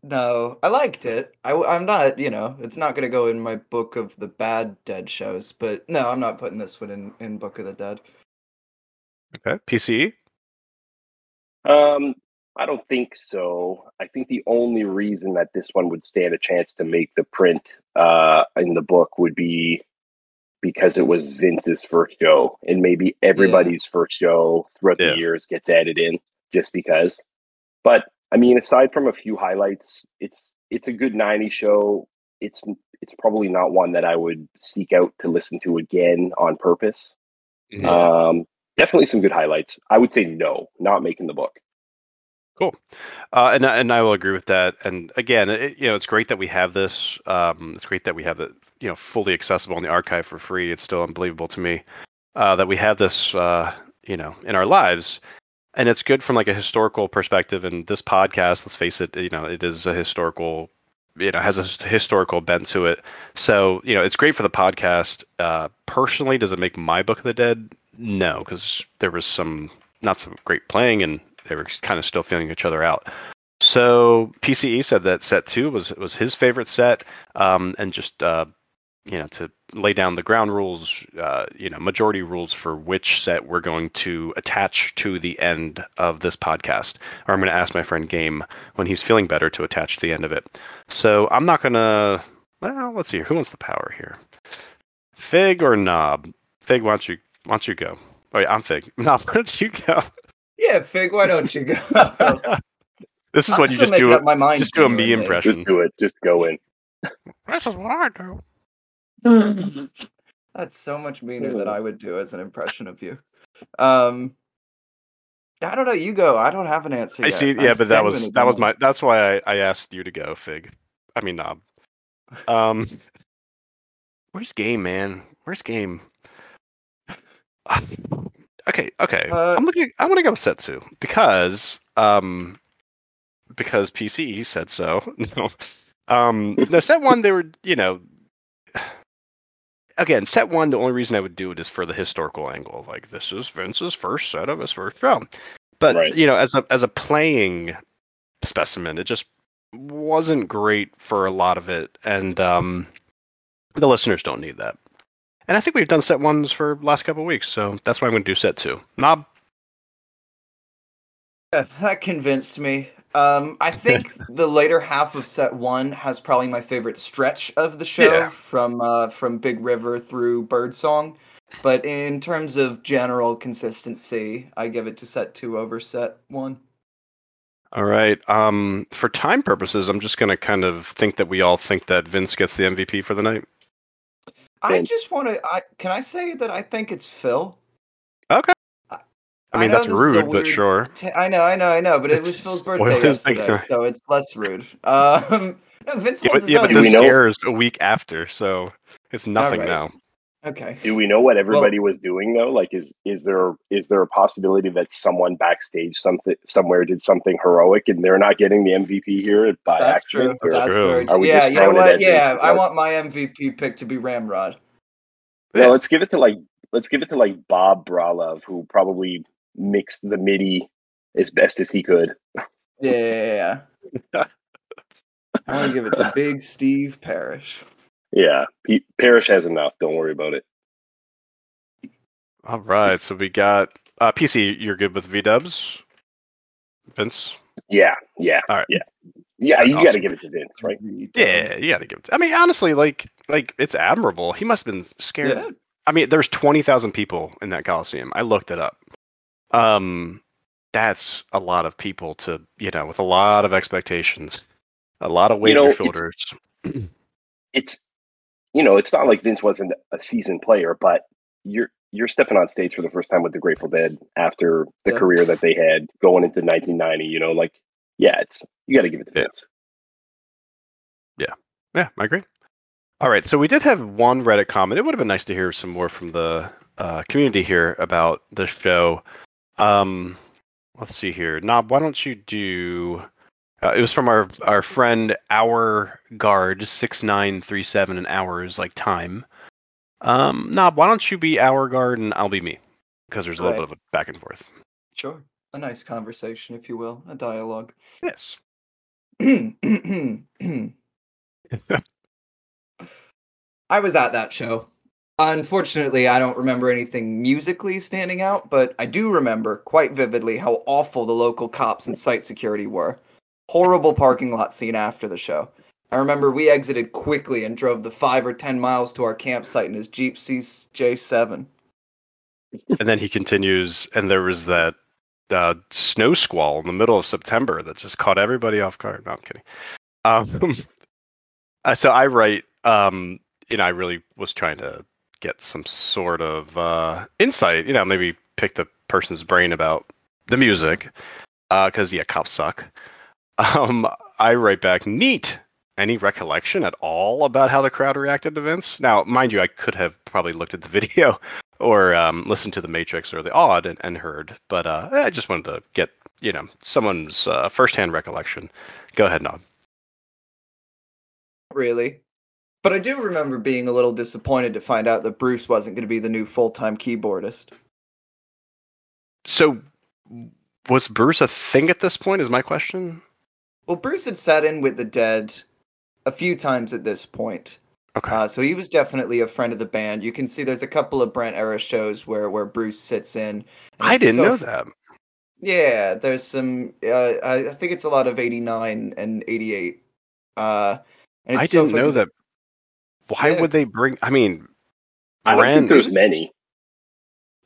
no, I liked it. I, am not, you know, it's not going to go in my book of the bad dead shows, but no, I'm not putting this one in, in Book of the Dead. Okay. PCE? Um, I don't think so. I think the only reason that this one would stand a chance to make the print uh, in the book would be because it was Vince's first show, and maybe everybody's yeah. first show throughout yeah. the years gets added in just because. But I mean, aside from a few highlights, it's it's a good 90 show. It's it's probably not one that I would seek out to listen to again on purpose. Mm-hmm. Um, definitely some good highlights. I would say no, not making the book. Cool, uh, and and I will agree with that. And again, it, you know, it's great that we have this. Um, it's great that we have it, you know, fully accessible in the archive for free. It's still unbelievable to me uh, that we have this, uh, you know, in our lives and it's good from like a historical perspective and this podcast let's face it you know it is a historical you know has a historical bent to it. So you know it's great for the podcast. Uh, personally, does it make my Book of the Dead? No, because there was some not some great playing, and they were kind of still feeling each other out. So PCE said that set two was was his favorite set, um, and just uh, you know to lay down the ground rules, uh, you know, majority rules for which set we're going to attach to the end of this podcast. Or I'm going to ask my friend Game when he's feeling better to attach to the end of it. So I'm not going to. Well, let's see. Who wants the power here? Fig or Knob? Fig, why don't you why don't you go? Oh yeah, I'm Fig. [laughs] Knob, why don't you go? Yeah, Fig, why don't you go? [laughs] this is I'm what you just do. making my mind Just do a me impression. Just do it. Just go in. This is what I do. [laughs] That's so much meaner than I would do as an impression of you. Um, I don't know. You go. I don't have an answer. I yet. see. I Yeah, but that was that was my. That's why I, I asked you to go, Fig. I mean, Knob. Um, [laughs] where's Game, man? Where's Game? [sighs] okay, okay. Uh, I'm looking. I want to go with Setsu because um because PCE said so. [laughs] no, um, no. Set one, they were you know. Again, set one. The only reason I would do it is for the historical angle. Like this is Vince's first set of his first show, but Right. you know, as a as a playing specimen, it just wasn't great for a lot of it, and um, the listeners don't need that. And I think we've done set ones for last couple of weeks, so that's why I'm going to do set two. Knob, Yeah, that convinced me. Um, I [laughs] think the later half of set one has probably my favorite stretch of the show Yeah. from uh, from Big River through Birdsong. But in terms of general consistency, I give it to set two over set one. All right. Um, for time purposes, I'm just going to kind of think that we all think that Vince gets the MVP for the night. I Vince. just want to. I can I say that I think it's Phil. Okay. I- I mean, know that's this is rude, but sure. ta- I know, I know, I know, but it was It's- Phil's [laughs] birthday his [laughs] big yesterday, so it's less rude. Um, [laughs] no, Vince Yeah, holds but, yeah, but this know- airs a week after, so it's nothing right. now. Okay. Do we know what everybody was doing though? Like, is is there is there a possibility that someone backstage something somewhere did something heroic and they're not getting the MVP here by That's true. accident? Or- That's true. Are we Yeah, just you know what? Yeah, Vince I want my MVP pick to be Ramrod. No, let's give it to like let's give it to like Bob Bralove, who probably mixed the MIDI as best as he could. Yeah. [laughs] I want to give it to Big Steve Parrish. Yeah, P- Parrish has enough. Don't worry about it. All right, so we got uh, PC. You're good with V Dubs, Vince. Yeah, yeah, All right. yeah, yeah. You got to give it to Vince, right? Yeah, you got to give it. To, I mean, honestly, like, like it's admirable. He must have been scared. Yeah. I mean, there's twenty thousand people in that Coliseum. I looked it up. Um, that's a lot of people to you know, with a lot of expectations, a lot of weight You know, on your shoulders. [clears throat] It's you know, it's not like Vince wasn't a seasoned player, but you're you're stepping on stage for the first time with the Grateful Dead after the Yeah. career that they had going into 1990. You know, like yeah, it's you got to give it to Vince. Yeah. Yeah, I agree. All right, so we did have one Reddit comment. It would have been nice to hear some more from the uh, community here about the show. Um, let's see here, Knob. Why don't you do? Uh, it was from our our friend Our Guard six nine three seven an hours like time. Um, Knob, why don't you be Our Guard and I'll be me because there's a little Right. bit of a back and forth. Sure. A nice conversation, if you will, a dialogue. Yes. [clears throat] I was at that show. Unfortunately, I don't remember anything musically standing out, but I do remember quite vividly how awful the local cops and site security were. Horrible parking lot scene after the show. I remember we exited quickly and drove the five or ten miles to our campsite in his Jeep CJ7. and then he continues, and there was that uh, snow squall in the middle of September that just caught everybody off guard. No, I'm kidding. Um, [laughs] so I write, um, you know, I really was trying to get some sort of uh, insight, you know, maybe pick the person's brain about the music, because yeah, cops suck. [laughs] Um, I write back, neat. Any recollection at all about how the crowd reacted to Vince? Now, mind you, I could have probably looked at the [laughs] video or um, listened to the Matrix or the Odd and, and heard, but uh, I just wanted to get you know someone's uh, firsthand recollection. Go ahead, Knob. really. But I do remember being a little disappointed to find out that Bruce wasn't going to be the new full time keyboardist. So, was Bruce a thing at this point? Is my question. Well, Bruce had sat in with the Dead a few times at this point. Okay. Uh, so he was definitely a friend of the band. You can see there's a couple of Brent era shows where where Bruce sits in. I didn't so know f- that. Yeah, there's some. Uh, I think it's a lot of '89 and '88. Uh, I didn't funny know that. Why Yeah. would they bring? I mean, I don't think there's many.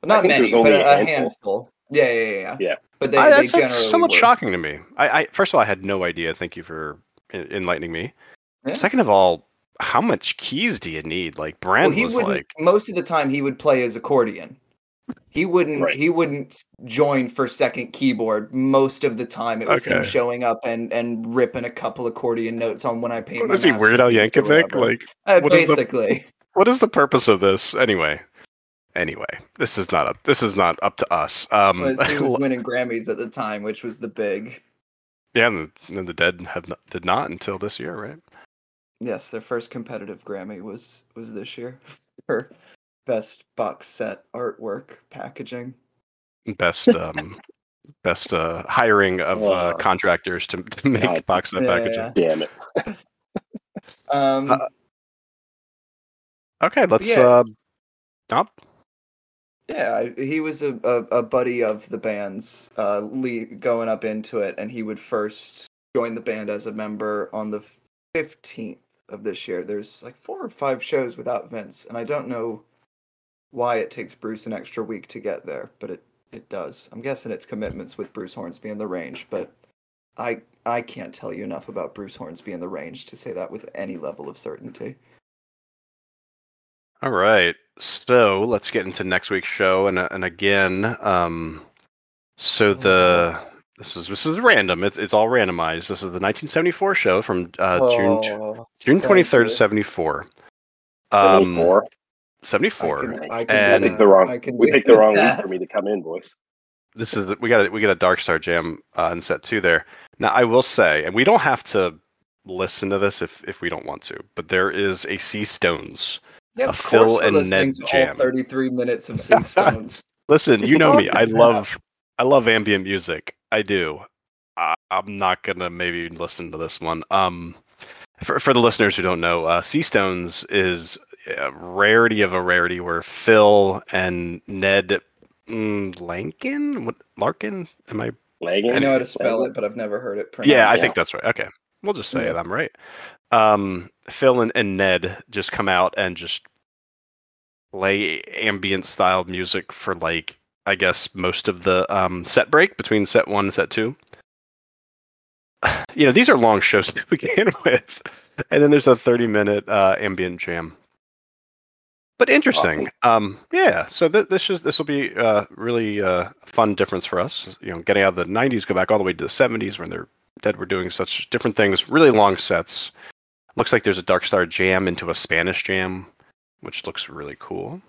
Not many, but a, a a handful. handful. Yeah, yeah, yeah, yeah. Yeah. But they, I, they that's, that's generally somewhat were. shocking to me. I, I first of all, I had no idea. Thank you for enlightening me. Yeah. Second of all, how much keys do you need? Like Well, Brand he was wouldn't. like, most of the time, he would play his accordion. He wouldn't. Right. He wouldn't join for second keyboard. Most of the time, it was him showing up and and ripping a couple accordion notes on when I paint what my. is he, Weird Al Yankovic? Like, Uh, what is the- basically. [laughs] what is the purpose of this anyway? Anyway, this is not up. This is not up to us. Um, was he was [laughs] winning Grammys at the time, which was the big. yeah, and the, and the Dead have not, did not until this year, right? Yes, their first competitive Grammy was was this year [laughs] best box set artwork packaging. Best um, best uh, hiring of uh, Uh, contractors to, to make God. box set Yeah, packaging. yeah. Damn it. [laughs] Um, Uh, Okay, let's. yeah. Uh, Knob? Yeah, I- he was a, a, a buddy of the band's uh, lead, going up into it, and he would first join the band as a member on the 15th of this year. There's like four or five shows without Vince, and I don't know why it takes Bruce an extra week to get there, but it, it does. I'm guessing it's commitments with Bruce Hornsby in the range, but I I can't tell you enough about Bruce Hornsby in the range to say that with any level of certainty. All right. So let's get into next week's show, and uh, and again, um, so the this is this is random. It's it's all randomized. This is the 1974 show from uh, June Oh, June thank 23rd, 74. Um, 74. 74. I can, I I can And- do picked the wrong. I can We do picked the wrong that. week for me to come in, boys. This is we got a, we got a Dark Star Jam uh, in set two there. Now I will say, and we don't have to listen to this if if we don't want to, but there is a Sea Stones. Yeah, a of Phil course and listening Ned jam. all 33 minutes of Sea [laughs] Stones. Listen, you know me. I love I love ambient music. I do. I, I'm not gonna maybe listen to this one. Um, for for the listeners who don't know, uh, Sea Stones is a rarity of a rarity where Phil and Ned mm, Lankin, what Larkin? Am I? Lagin. I know how to spell Lagin? it, but I've never heard it pronounced. Yeah, I Yeah. think that's right. Okay, we'll just say Yeah. it. I'm right. Um, Phil and, and Ned just come out and just play ambient style music for like I guess most of the um, set break between set one and set two. [sighs] You know, these are long shows [laughs] to begin with, and then there's a 30 minute uh, ambient jam. But interesting, um, yeah. So th- this is this will be uh, really uh, fun difference for us. You know, getting out of the 90s, go back all the way to the 70s when they're dead. We're doing such different things, really long sets. Looks like there's a Dark Star jam into a Spanish jam, which looks really cool.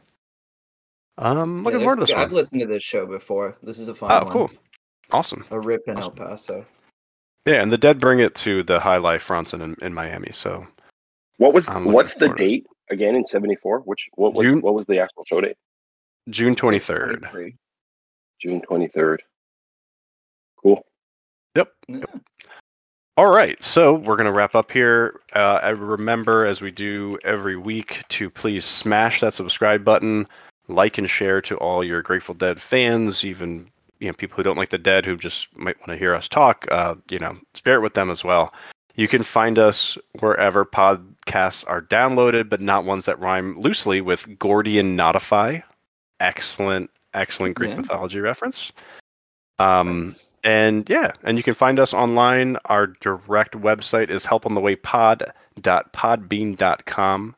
Um, Yeah, looking forward to there's- this I've one. listened to this show before. This is a fun Oh, one. cool, awesome. A rip in El Paso. Yeah, and the Dead bring it to the Jai-Alai Fronton in, in Miami. So What was I'm what's the forward it. date again in '74? Which what was June- what was the actual show date? June 23rd. June 23rd. Cool. Yep. Yeah. All right, so we're gonna wrap up here. Uh, I remember, as we do every week, to please smash that subscribe button, like and share to all your Grateful Dead fans, even you know people who don't like the Dead, who just might want to hear us talk. Uh, you know, share it with them as well. You can find us wherever podcasts are downloaded, but not ones that rhyme loosely with Gordian Notify. Excellent, excellent Greek Yeah. mythology reference. Um, and yeah, and you can find us online. Our direct website is helponthewaypod.podbean.com.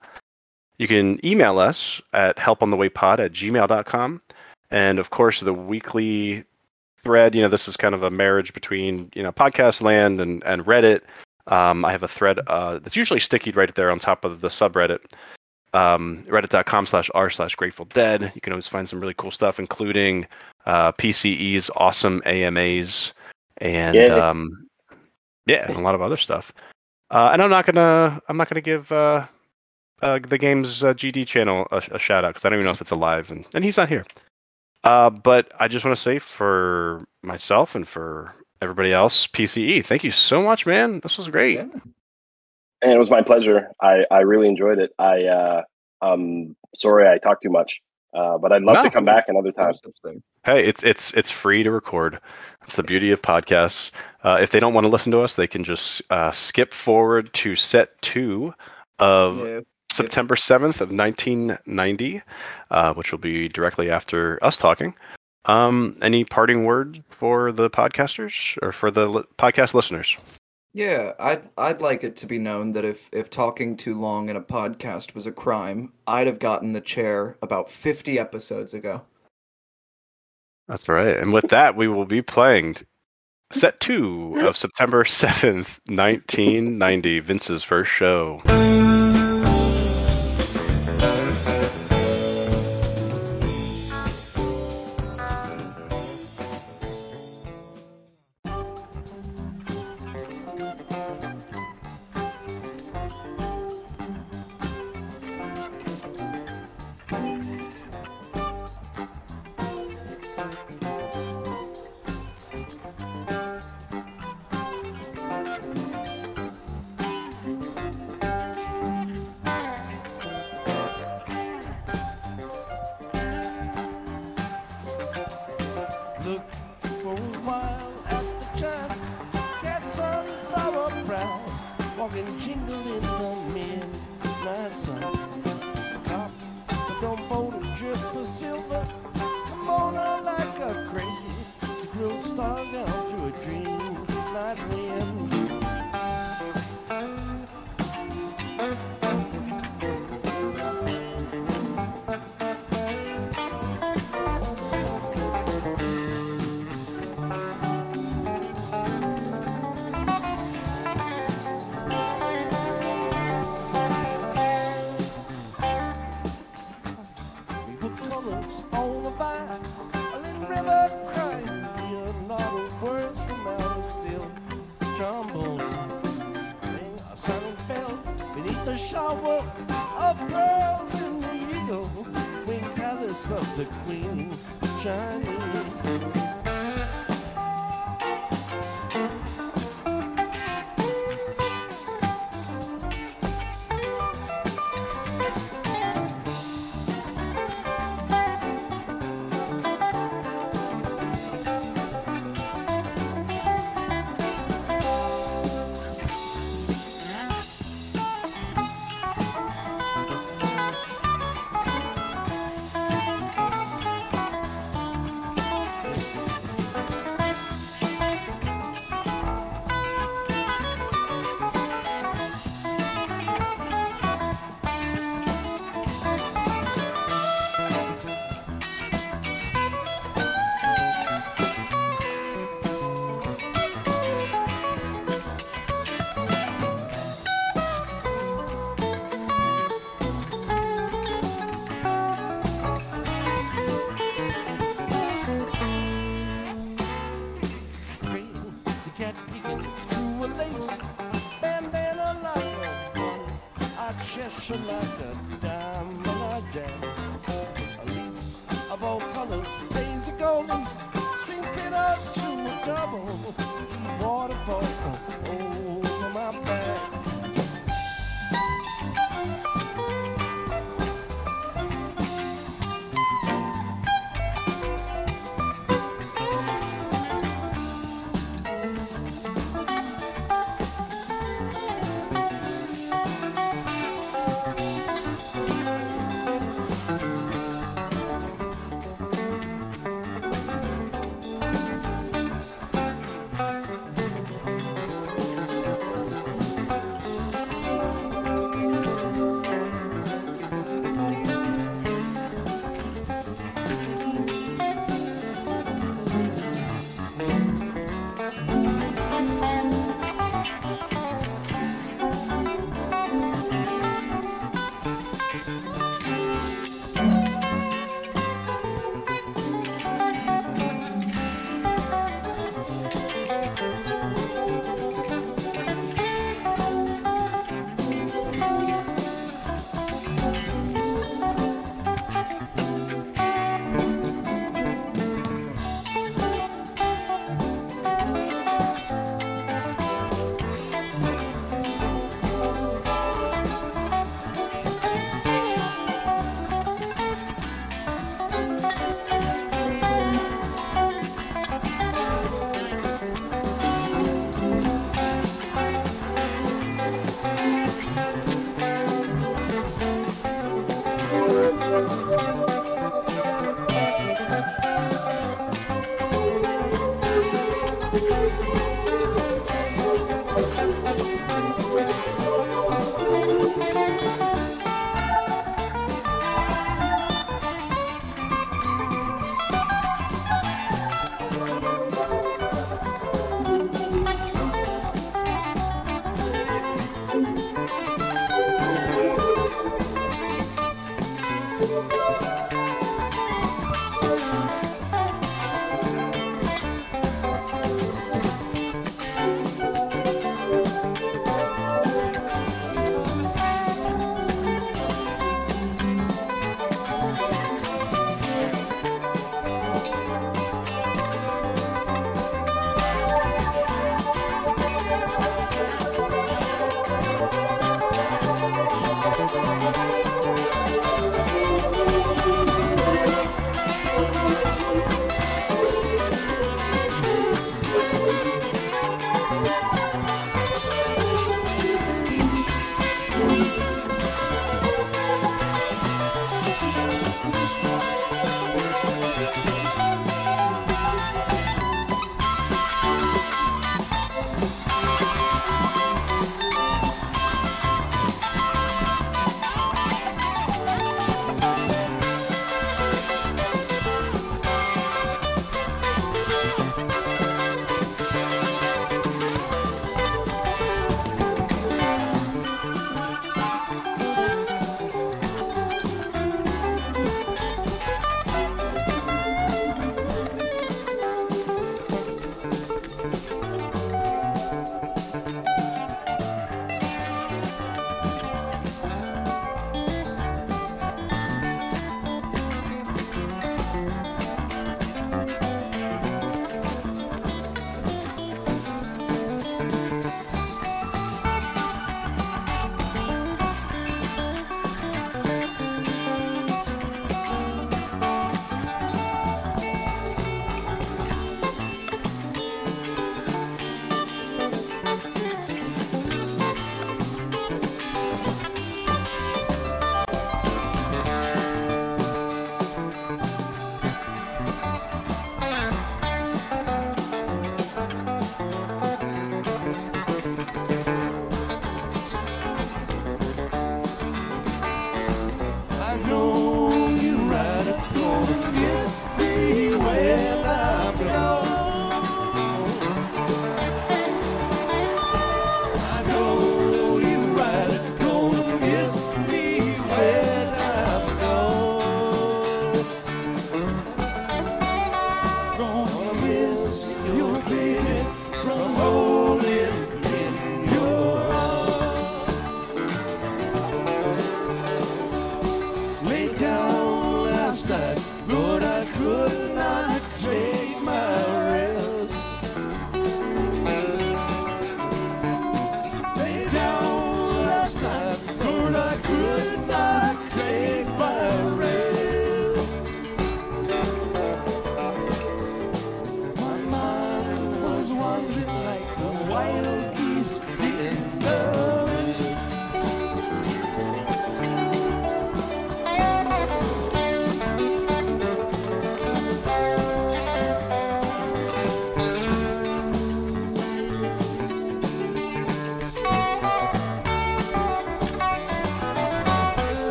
You can email us at helponthewaypod at gmail.com. And of course, the weekly thread, you know, this is kind of a marriage between, you know, podcast land and, and Reddit. Um, I have a thread uh, that's usually sticky right there on top of the subreddit. Um, reddit.com slash r slash grateful dead. You can always find some really cool stuff, including uh, PCE's awesome AMAs and Yay. um, yeah, and a lot of other stuff. Uh, and I'm not gonna I'm not gonna give uh, uh, the game's uh, GD channel a, a shout out because I don't even know if it's alive, and, and he's not here. Uh, but I just want to say for myself and for everybody else, PCE, thank you so much, man. This was great. Yeah. And it was my pleasure. I, I really enjoyed it. I uh, um sorry I talked too much, uh, but I'd love No. to come back another time. Hey, it's it's it's free to record. It's the beauty of podcasts. Uh, if they don't want to listen to us, they can just uh, skip forward to set two of Yeah. September 7th of 1990, uh, which will be directly after us talking. Um, any parting word for the podcasters or for the li- podcast listeners? Yeah, I'd I'd like it to be known that if if talking too long in a podcast was a crime, I'd have gotten the chair about 50 episodes ago. That's right. And with that, we will be playing set two of September 7th, 1990, Vince's first show. Cheshire like a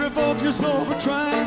revoke your soul for trying.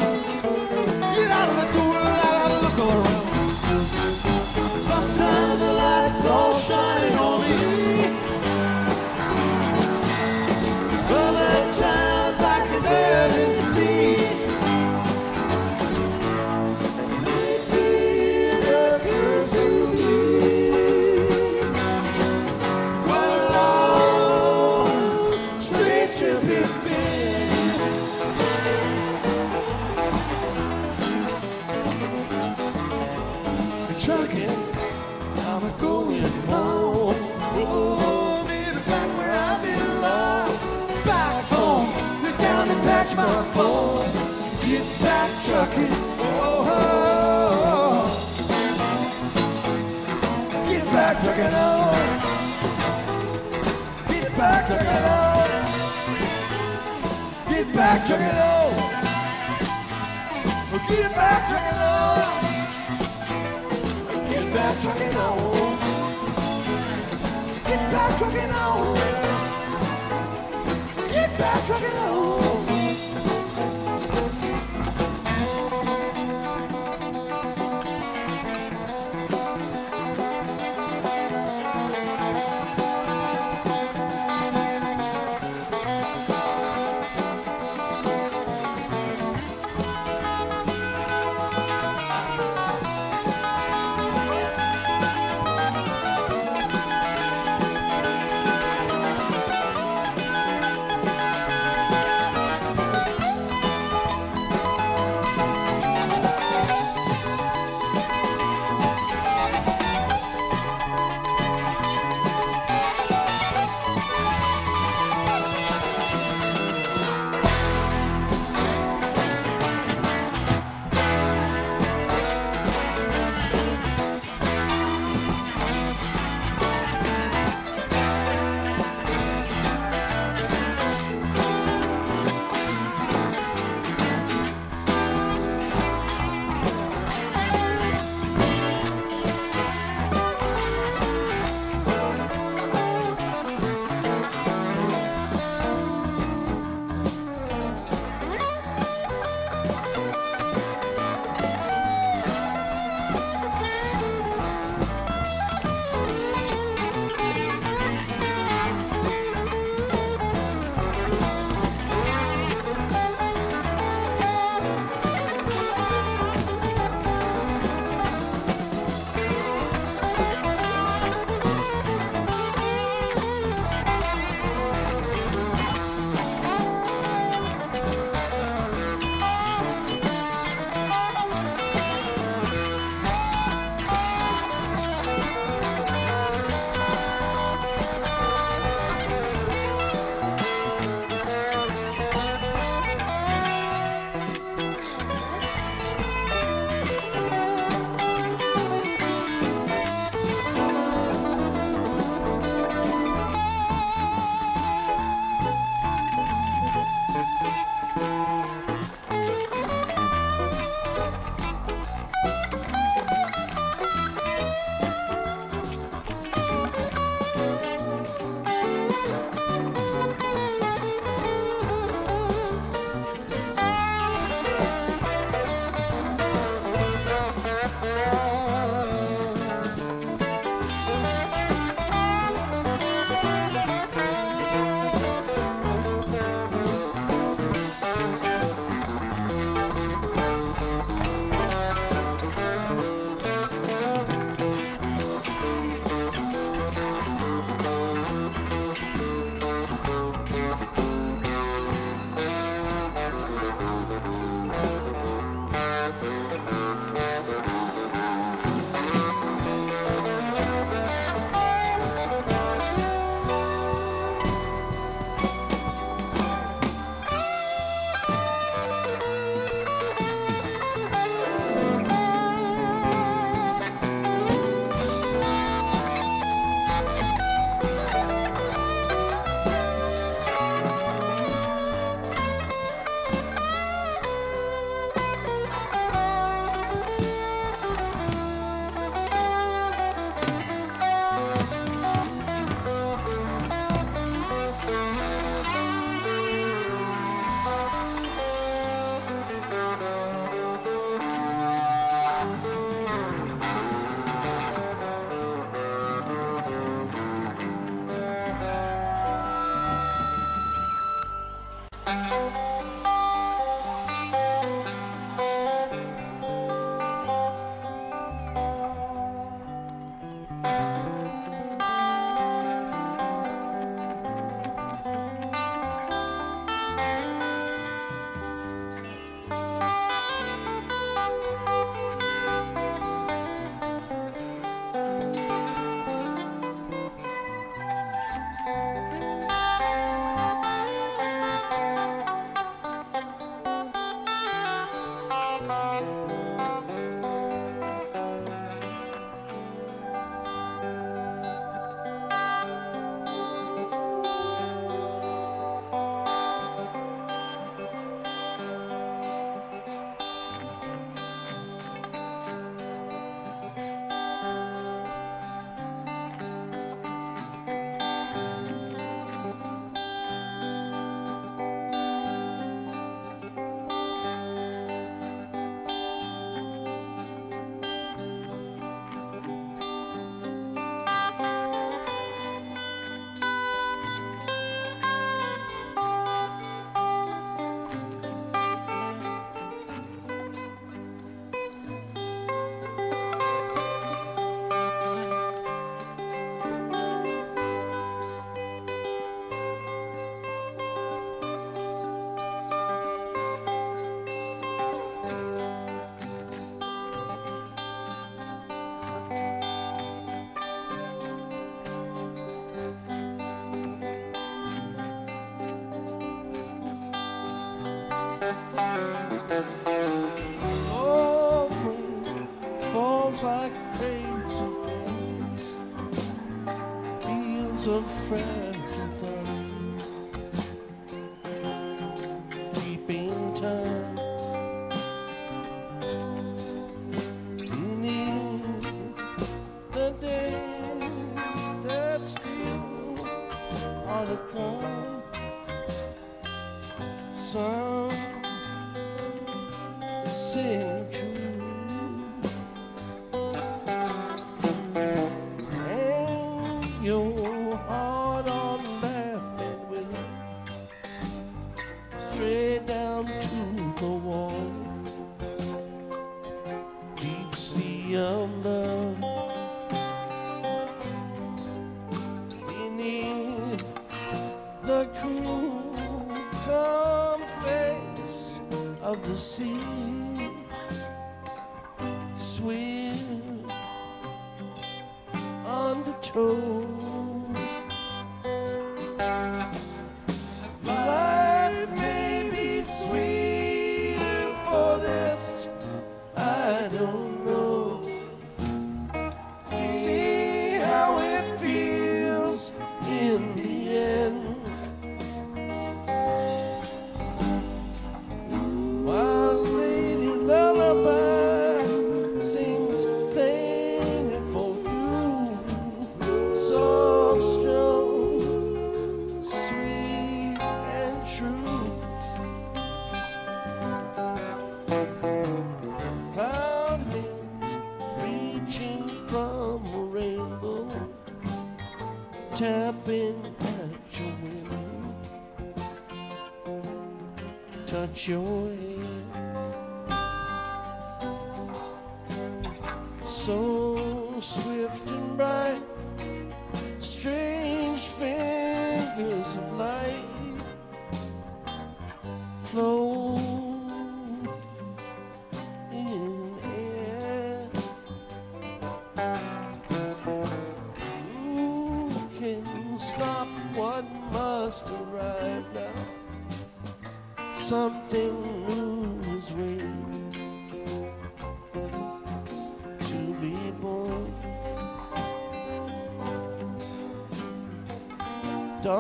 back on. Get back trucking on. Get back trucking on. Get back on.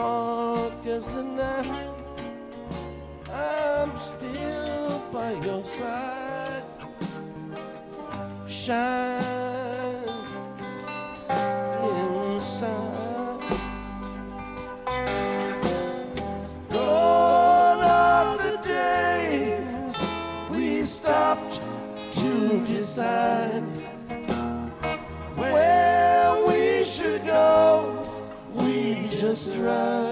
dark as the night, I'm still by your side. Shine. just right.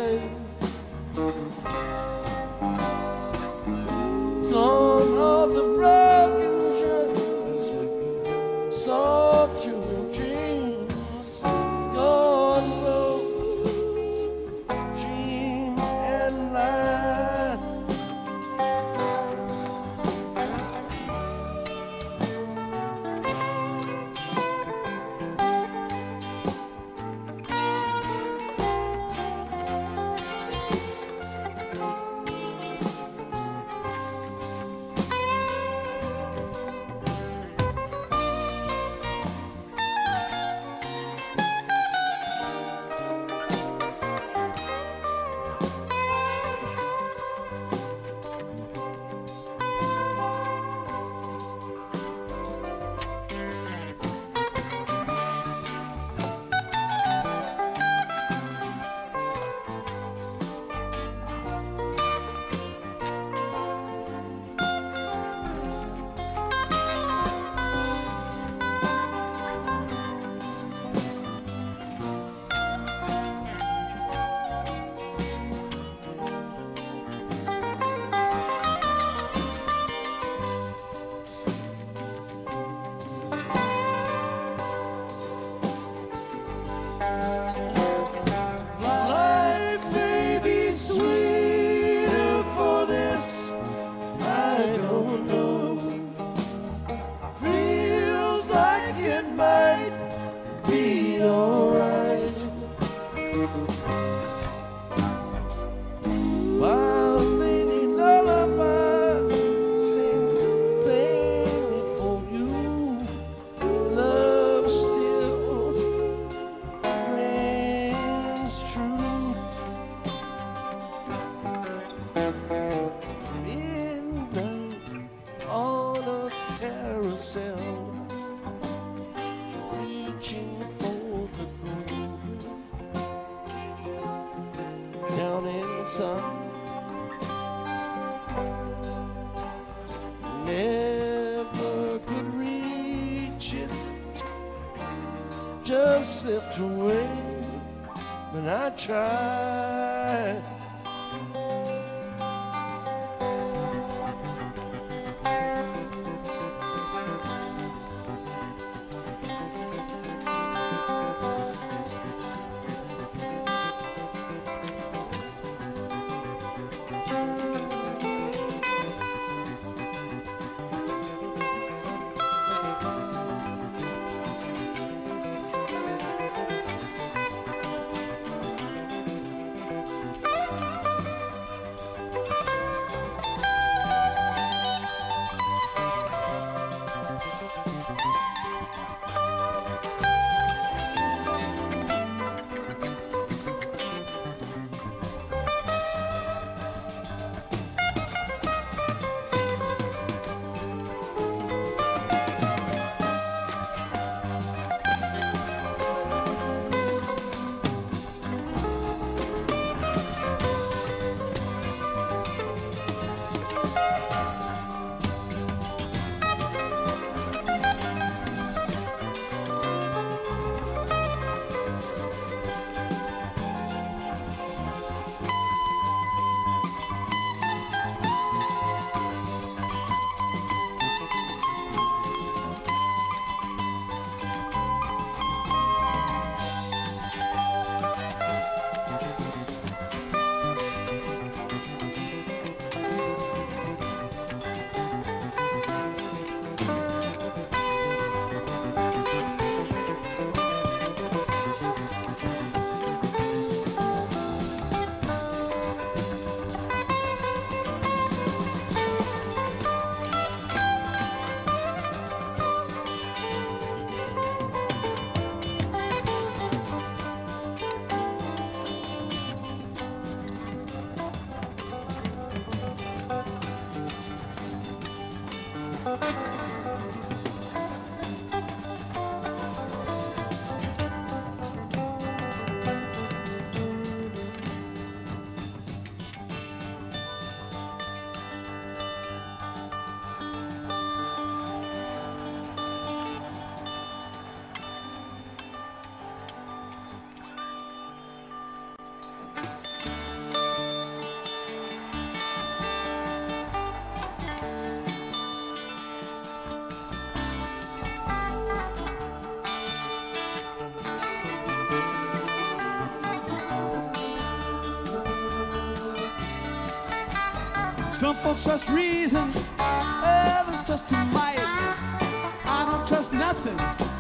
Some folks trust reason, others trust to might. I don't trust nothing.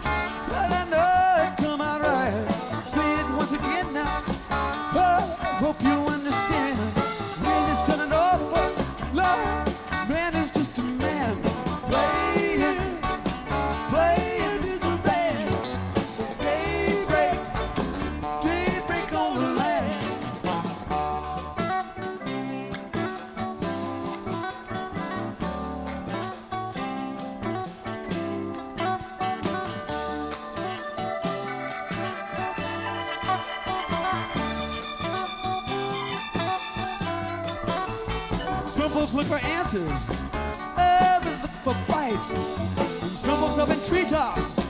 treetops.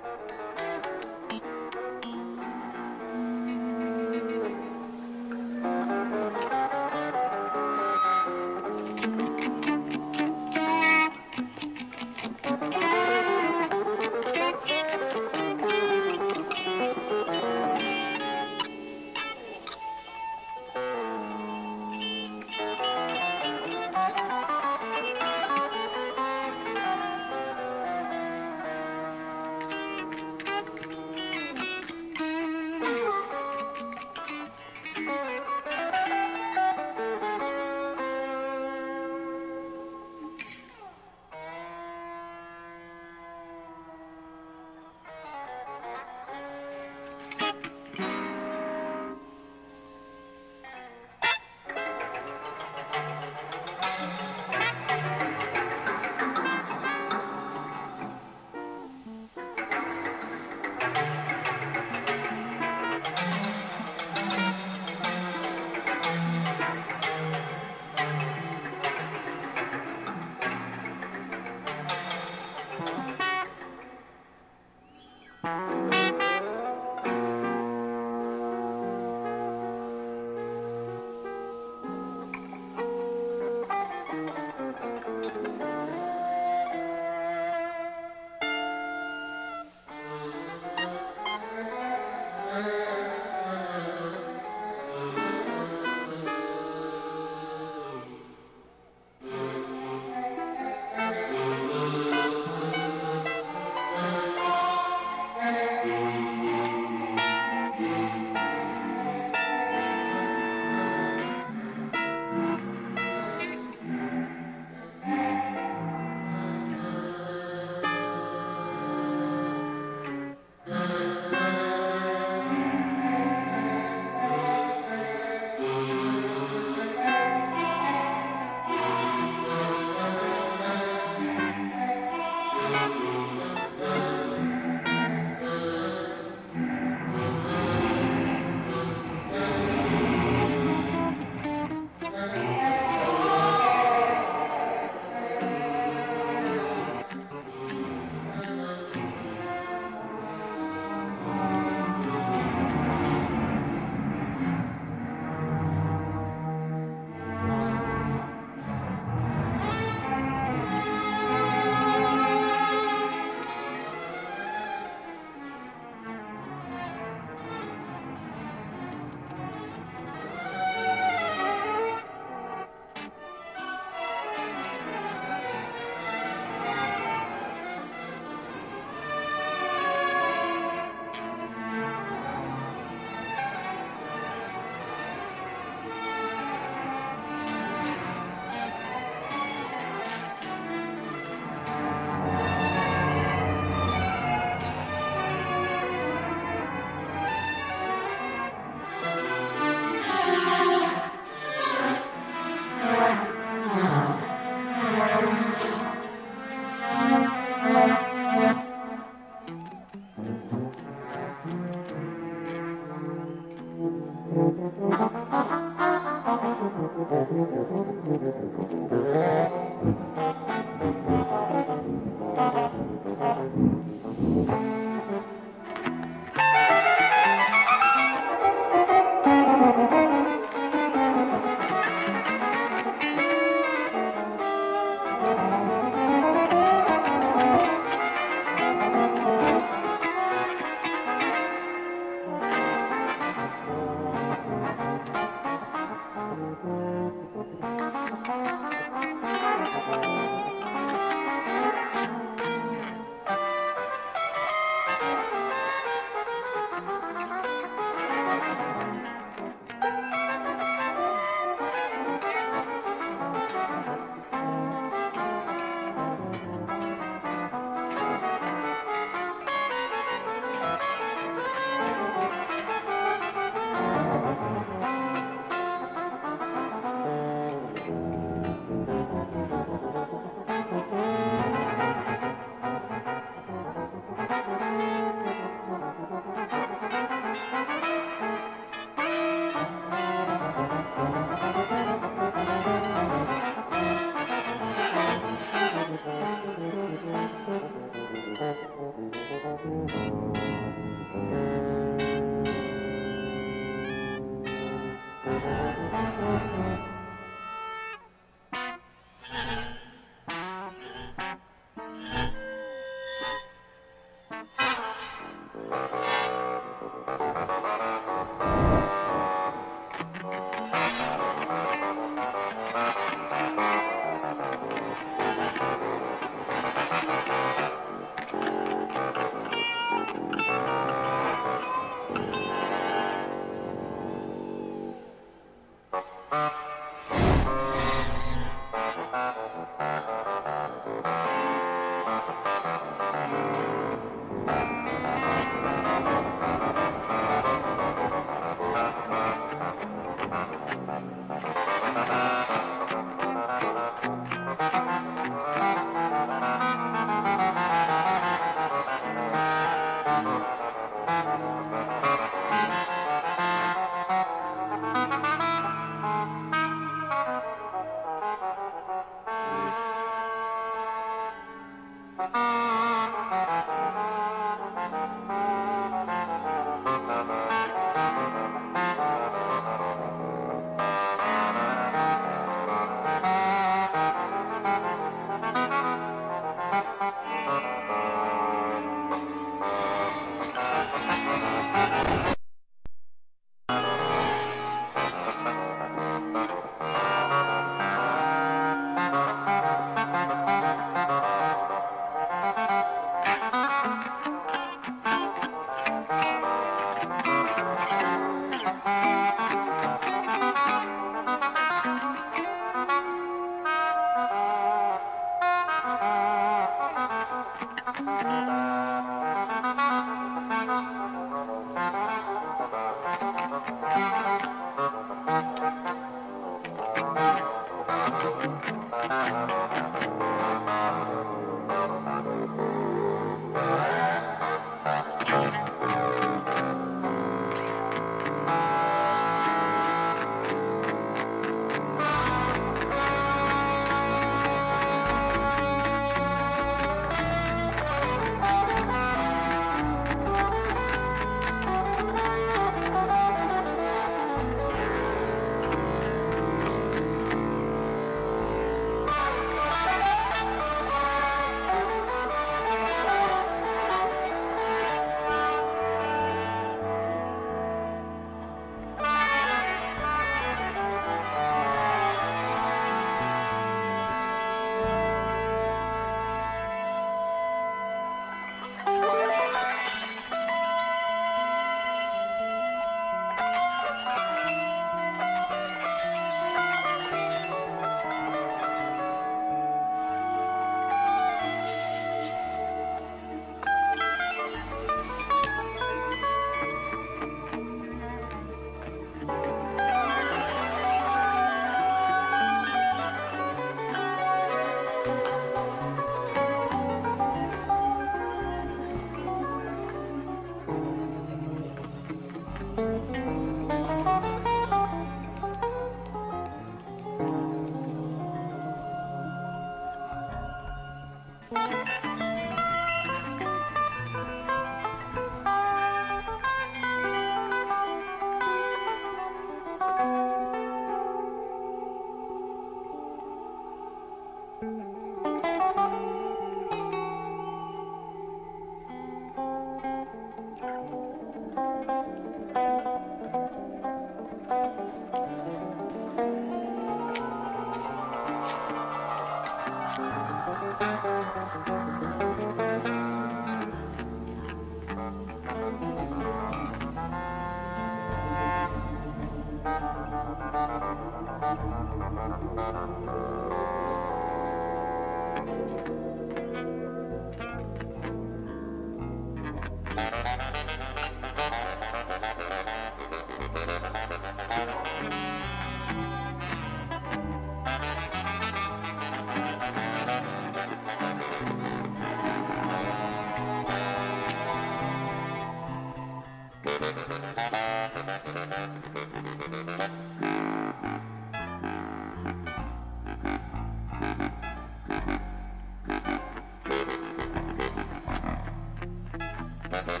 Need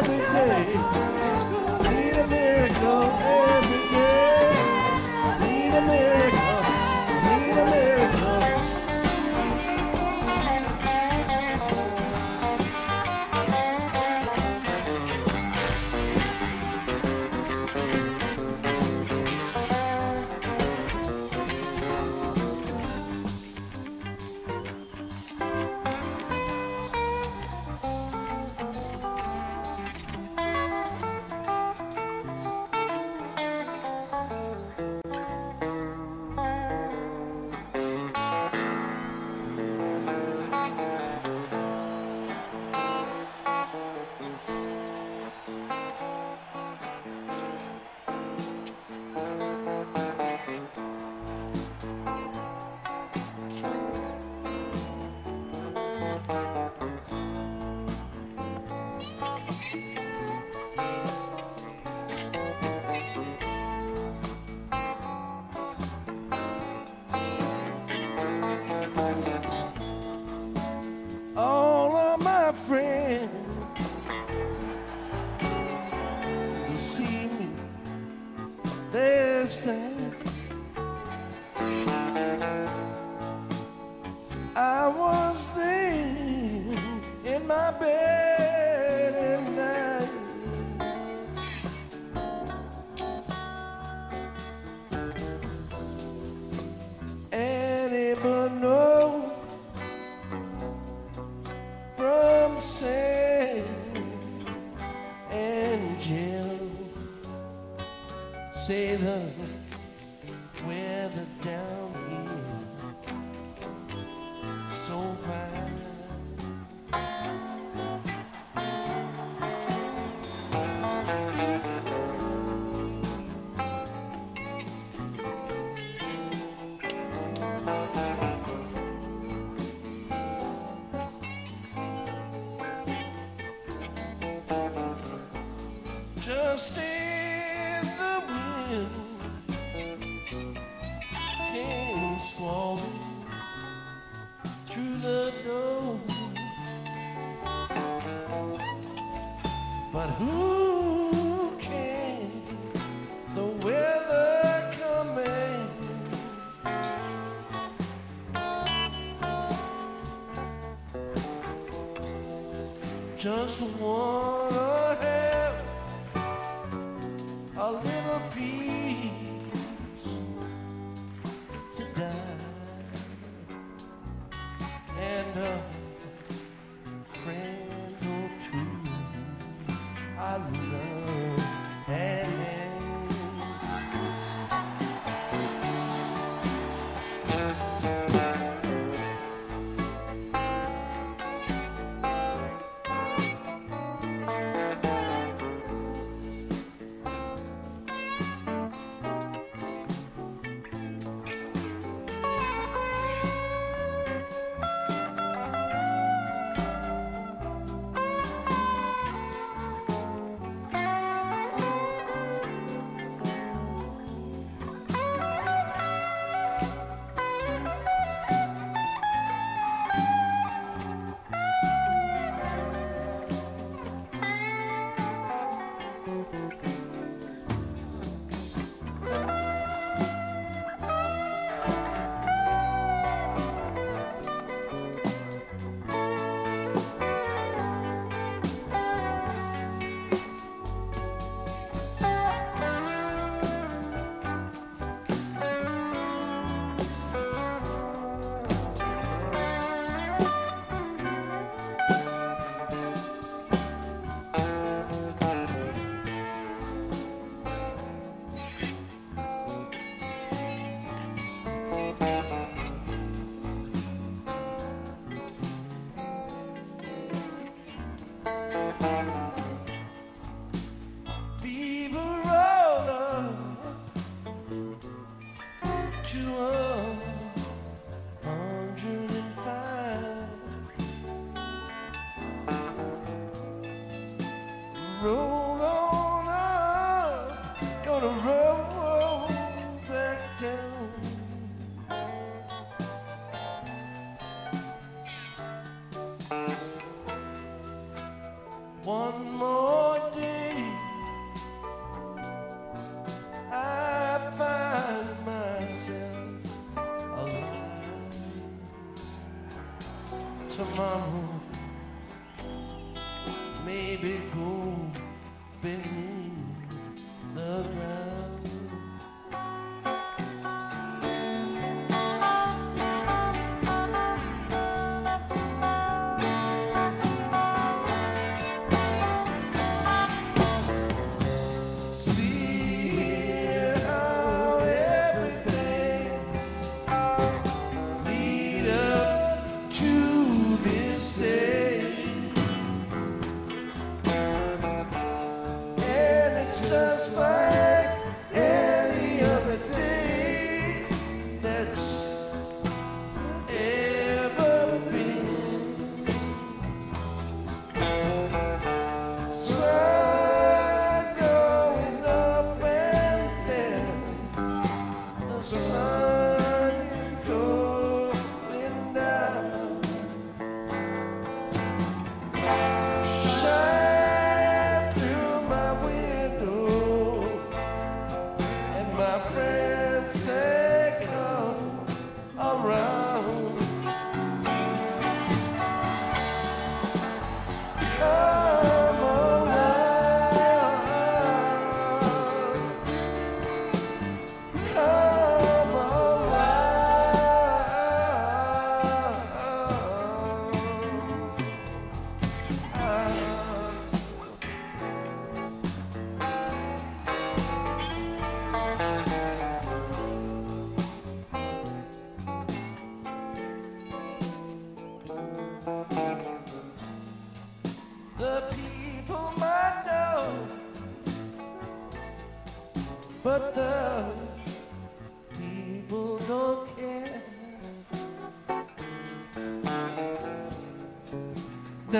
嘿。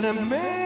That a man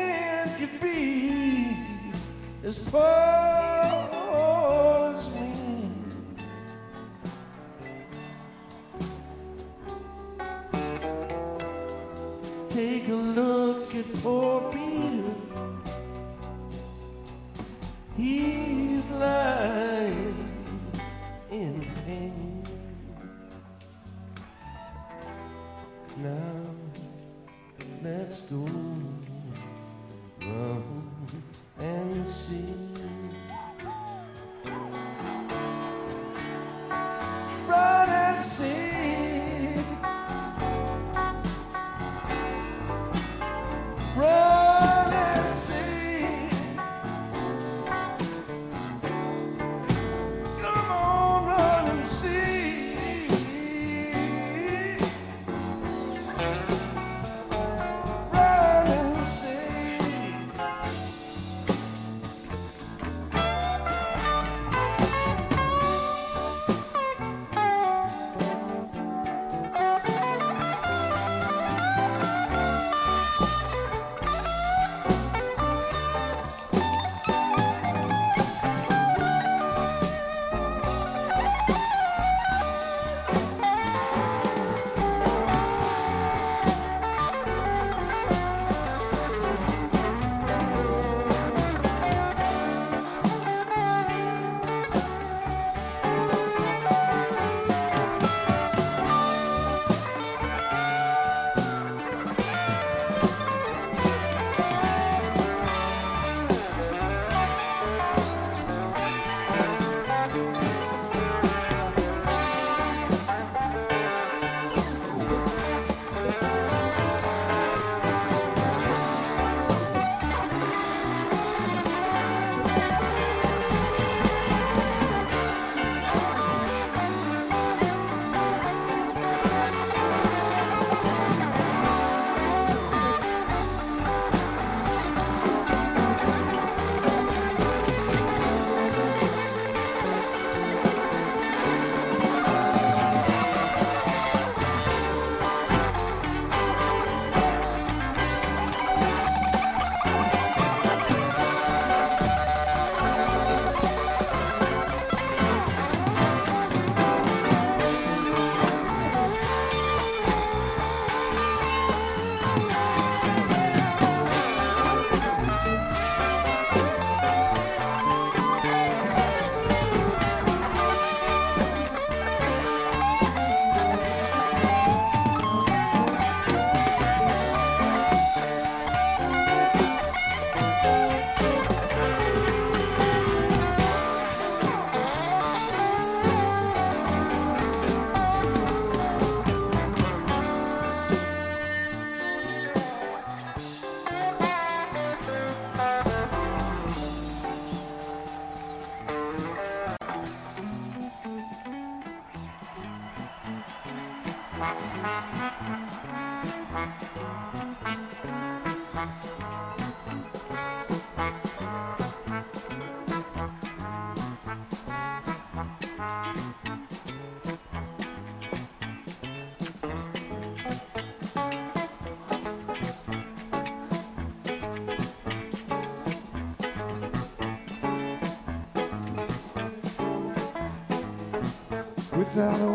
Without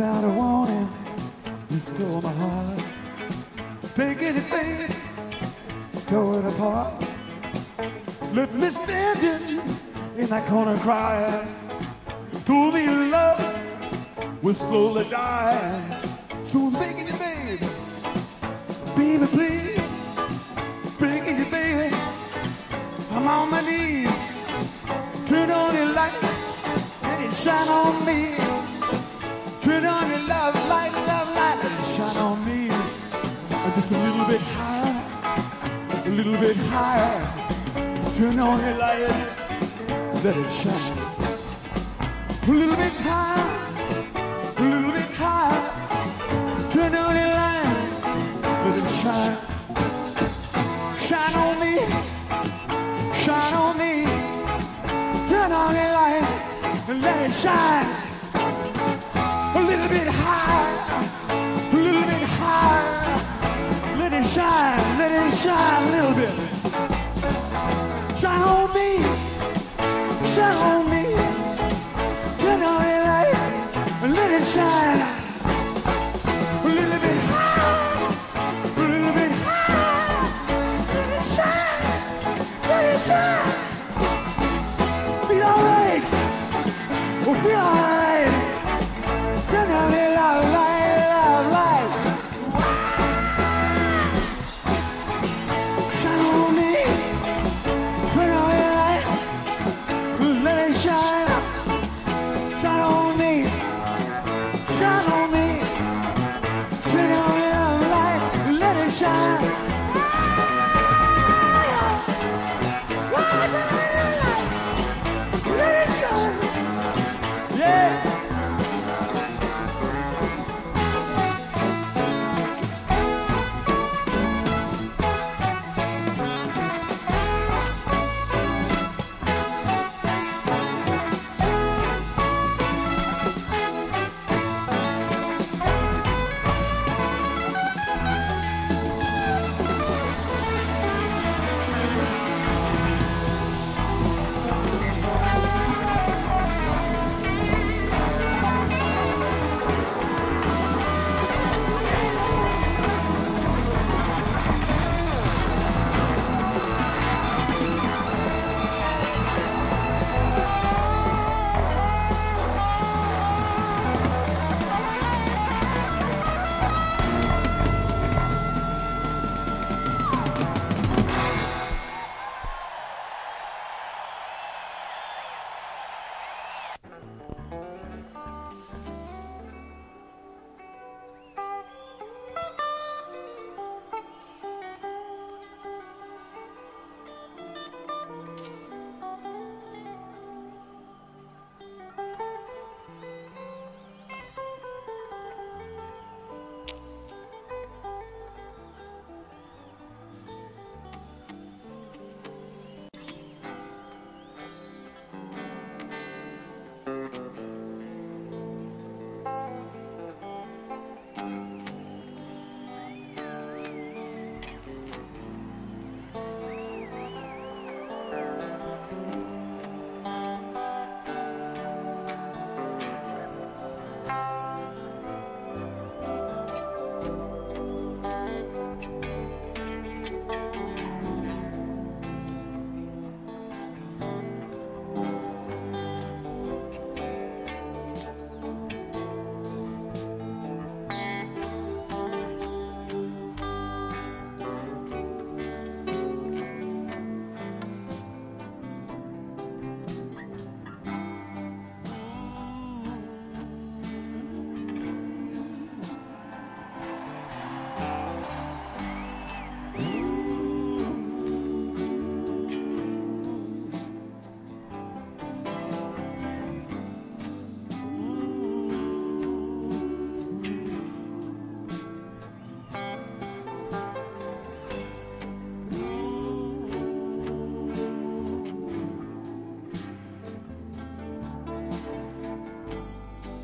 Without a warning, you stole my heart. Take baby, tore it apart. Left me standing in that corner crying. Told me your love would slowly die. Let shine. A little bit higher, a little bit higher. Turn on your light, let it shine. Shine on me, shine on me. Turn on your light and let it shine. A little bit higher, a little bit higher. Let it shine, let it shine a little bit. Shine on me,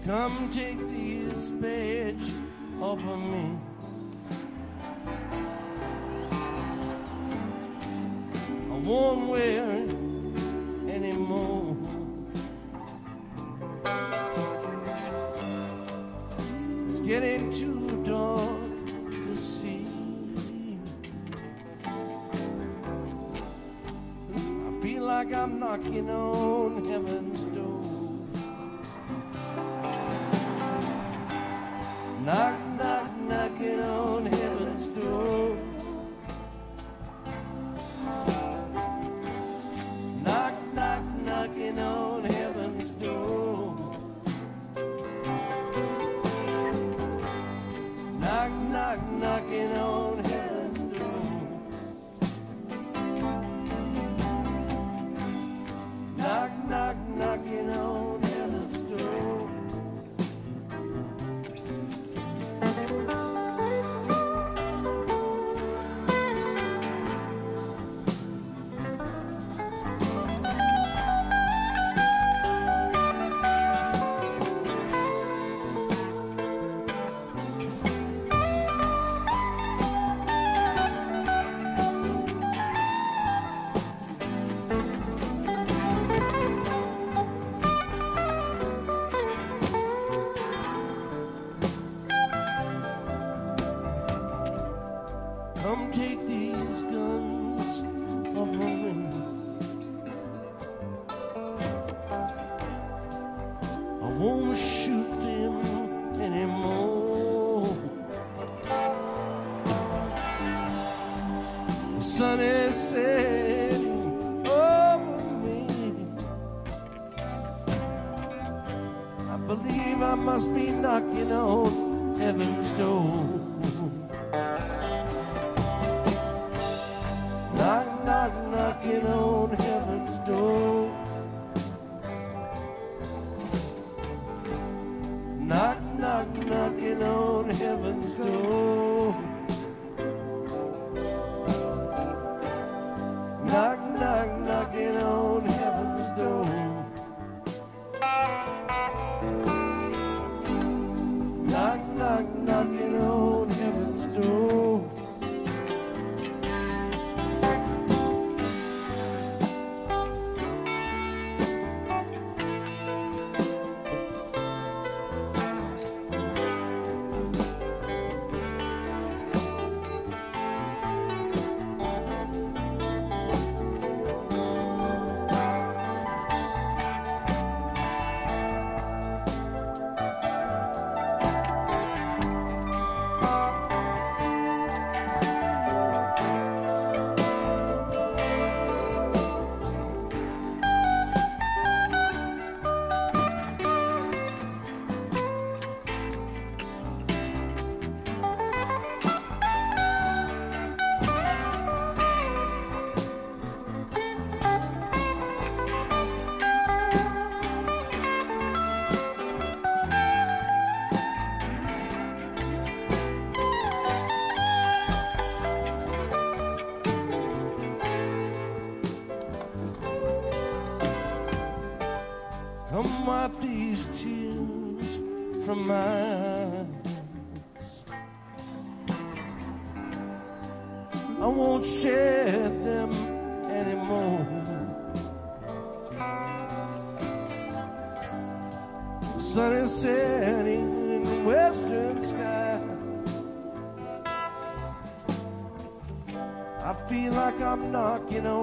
Come take this page off of me. I won't wear it anymore. It's getting too dark to see. I feel like I'm knocking on. I won't share them anymore. The sun is setting in the western sky. I feel like I'm knocking on.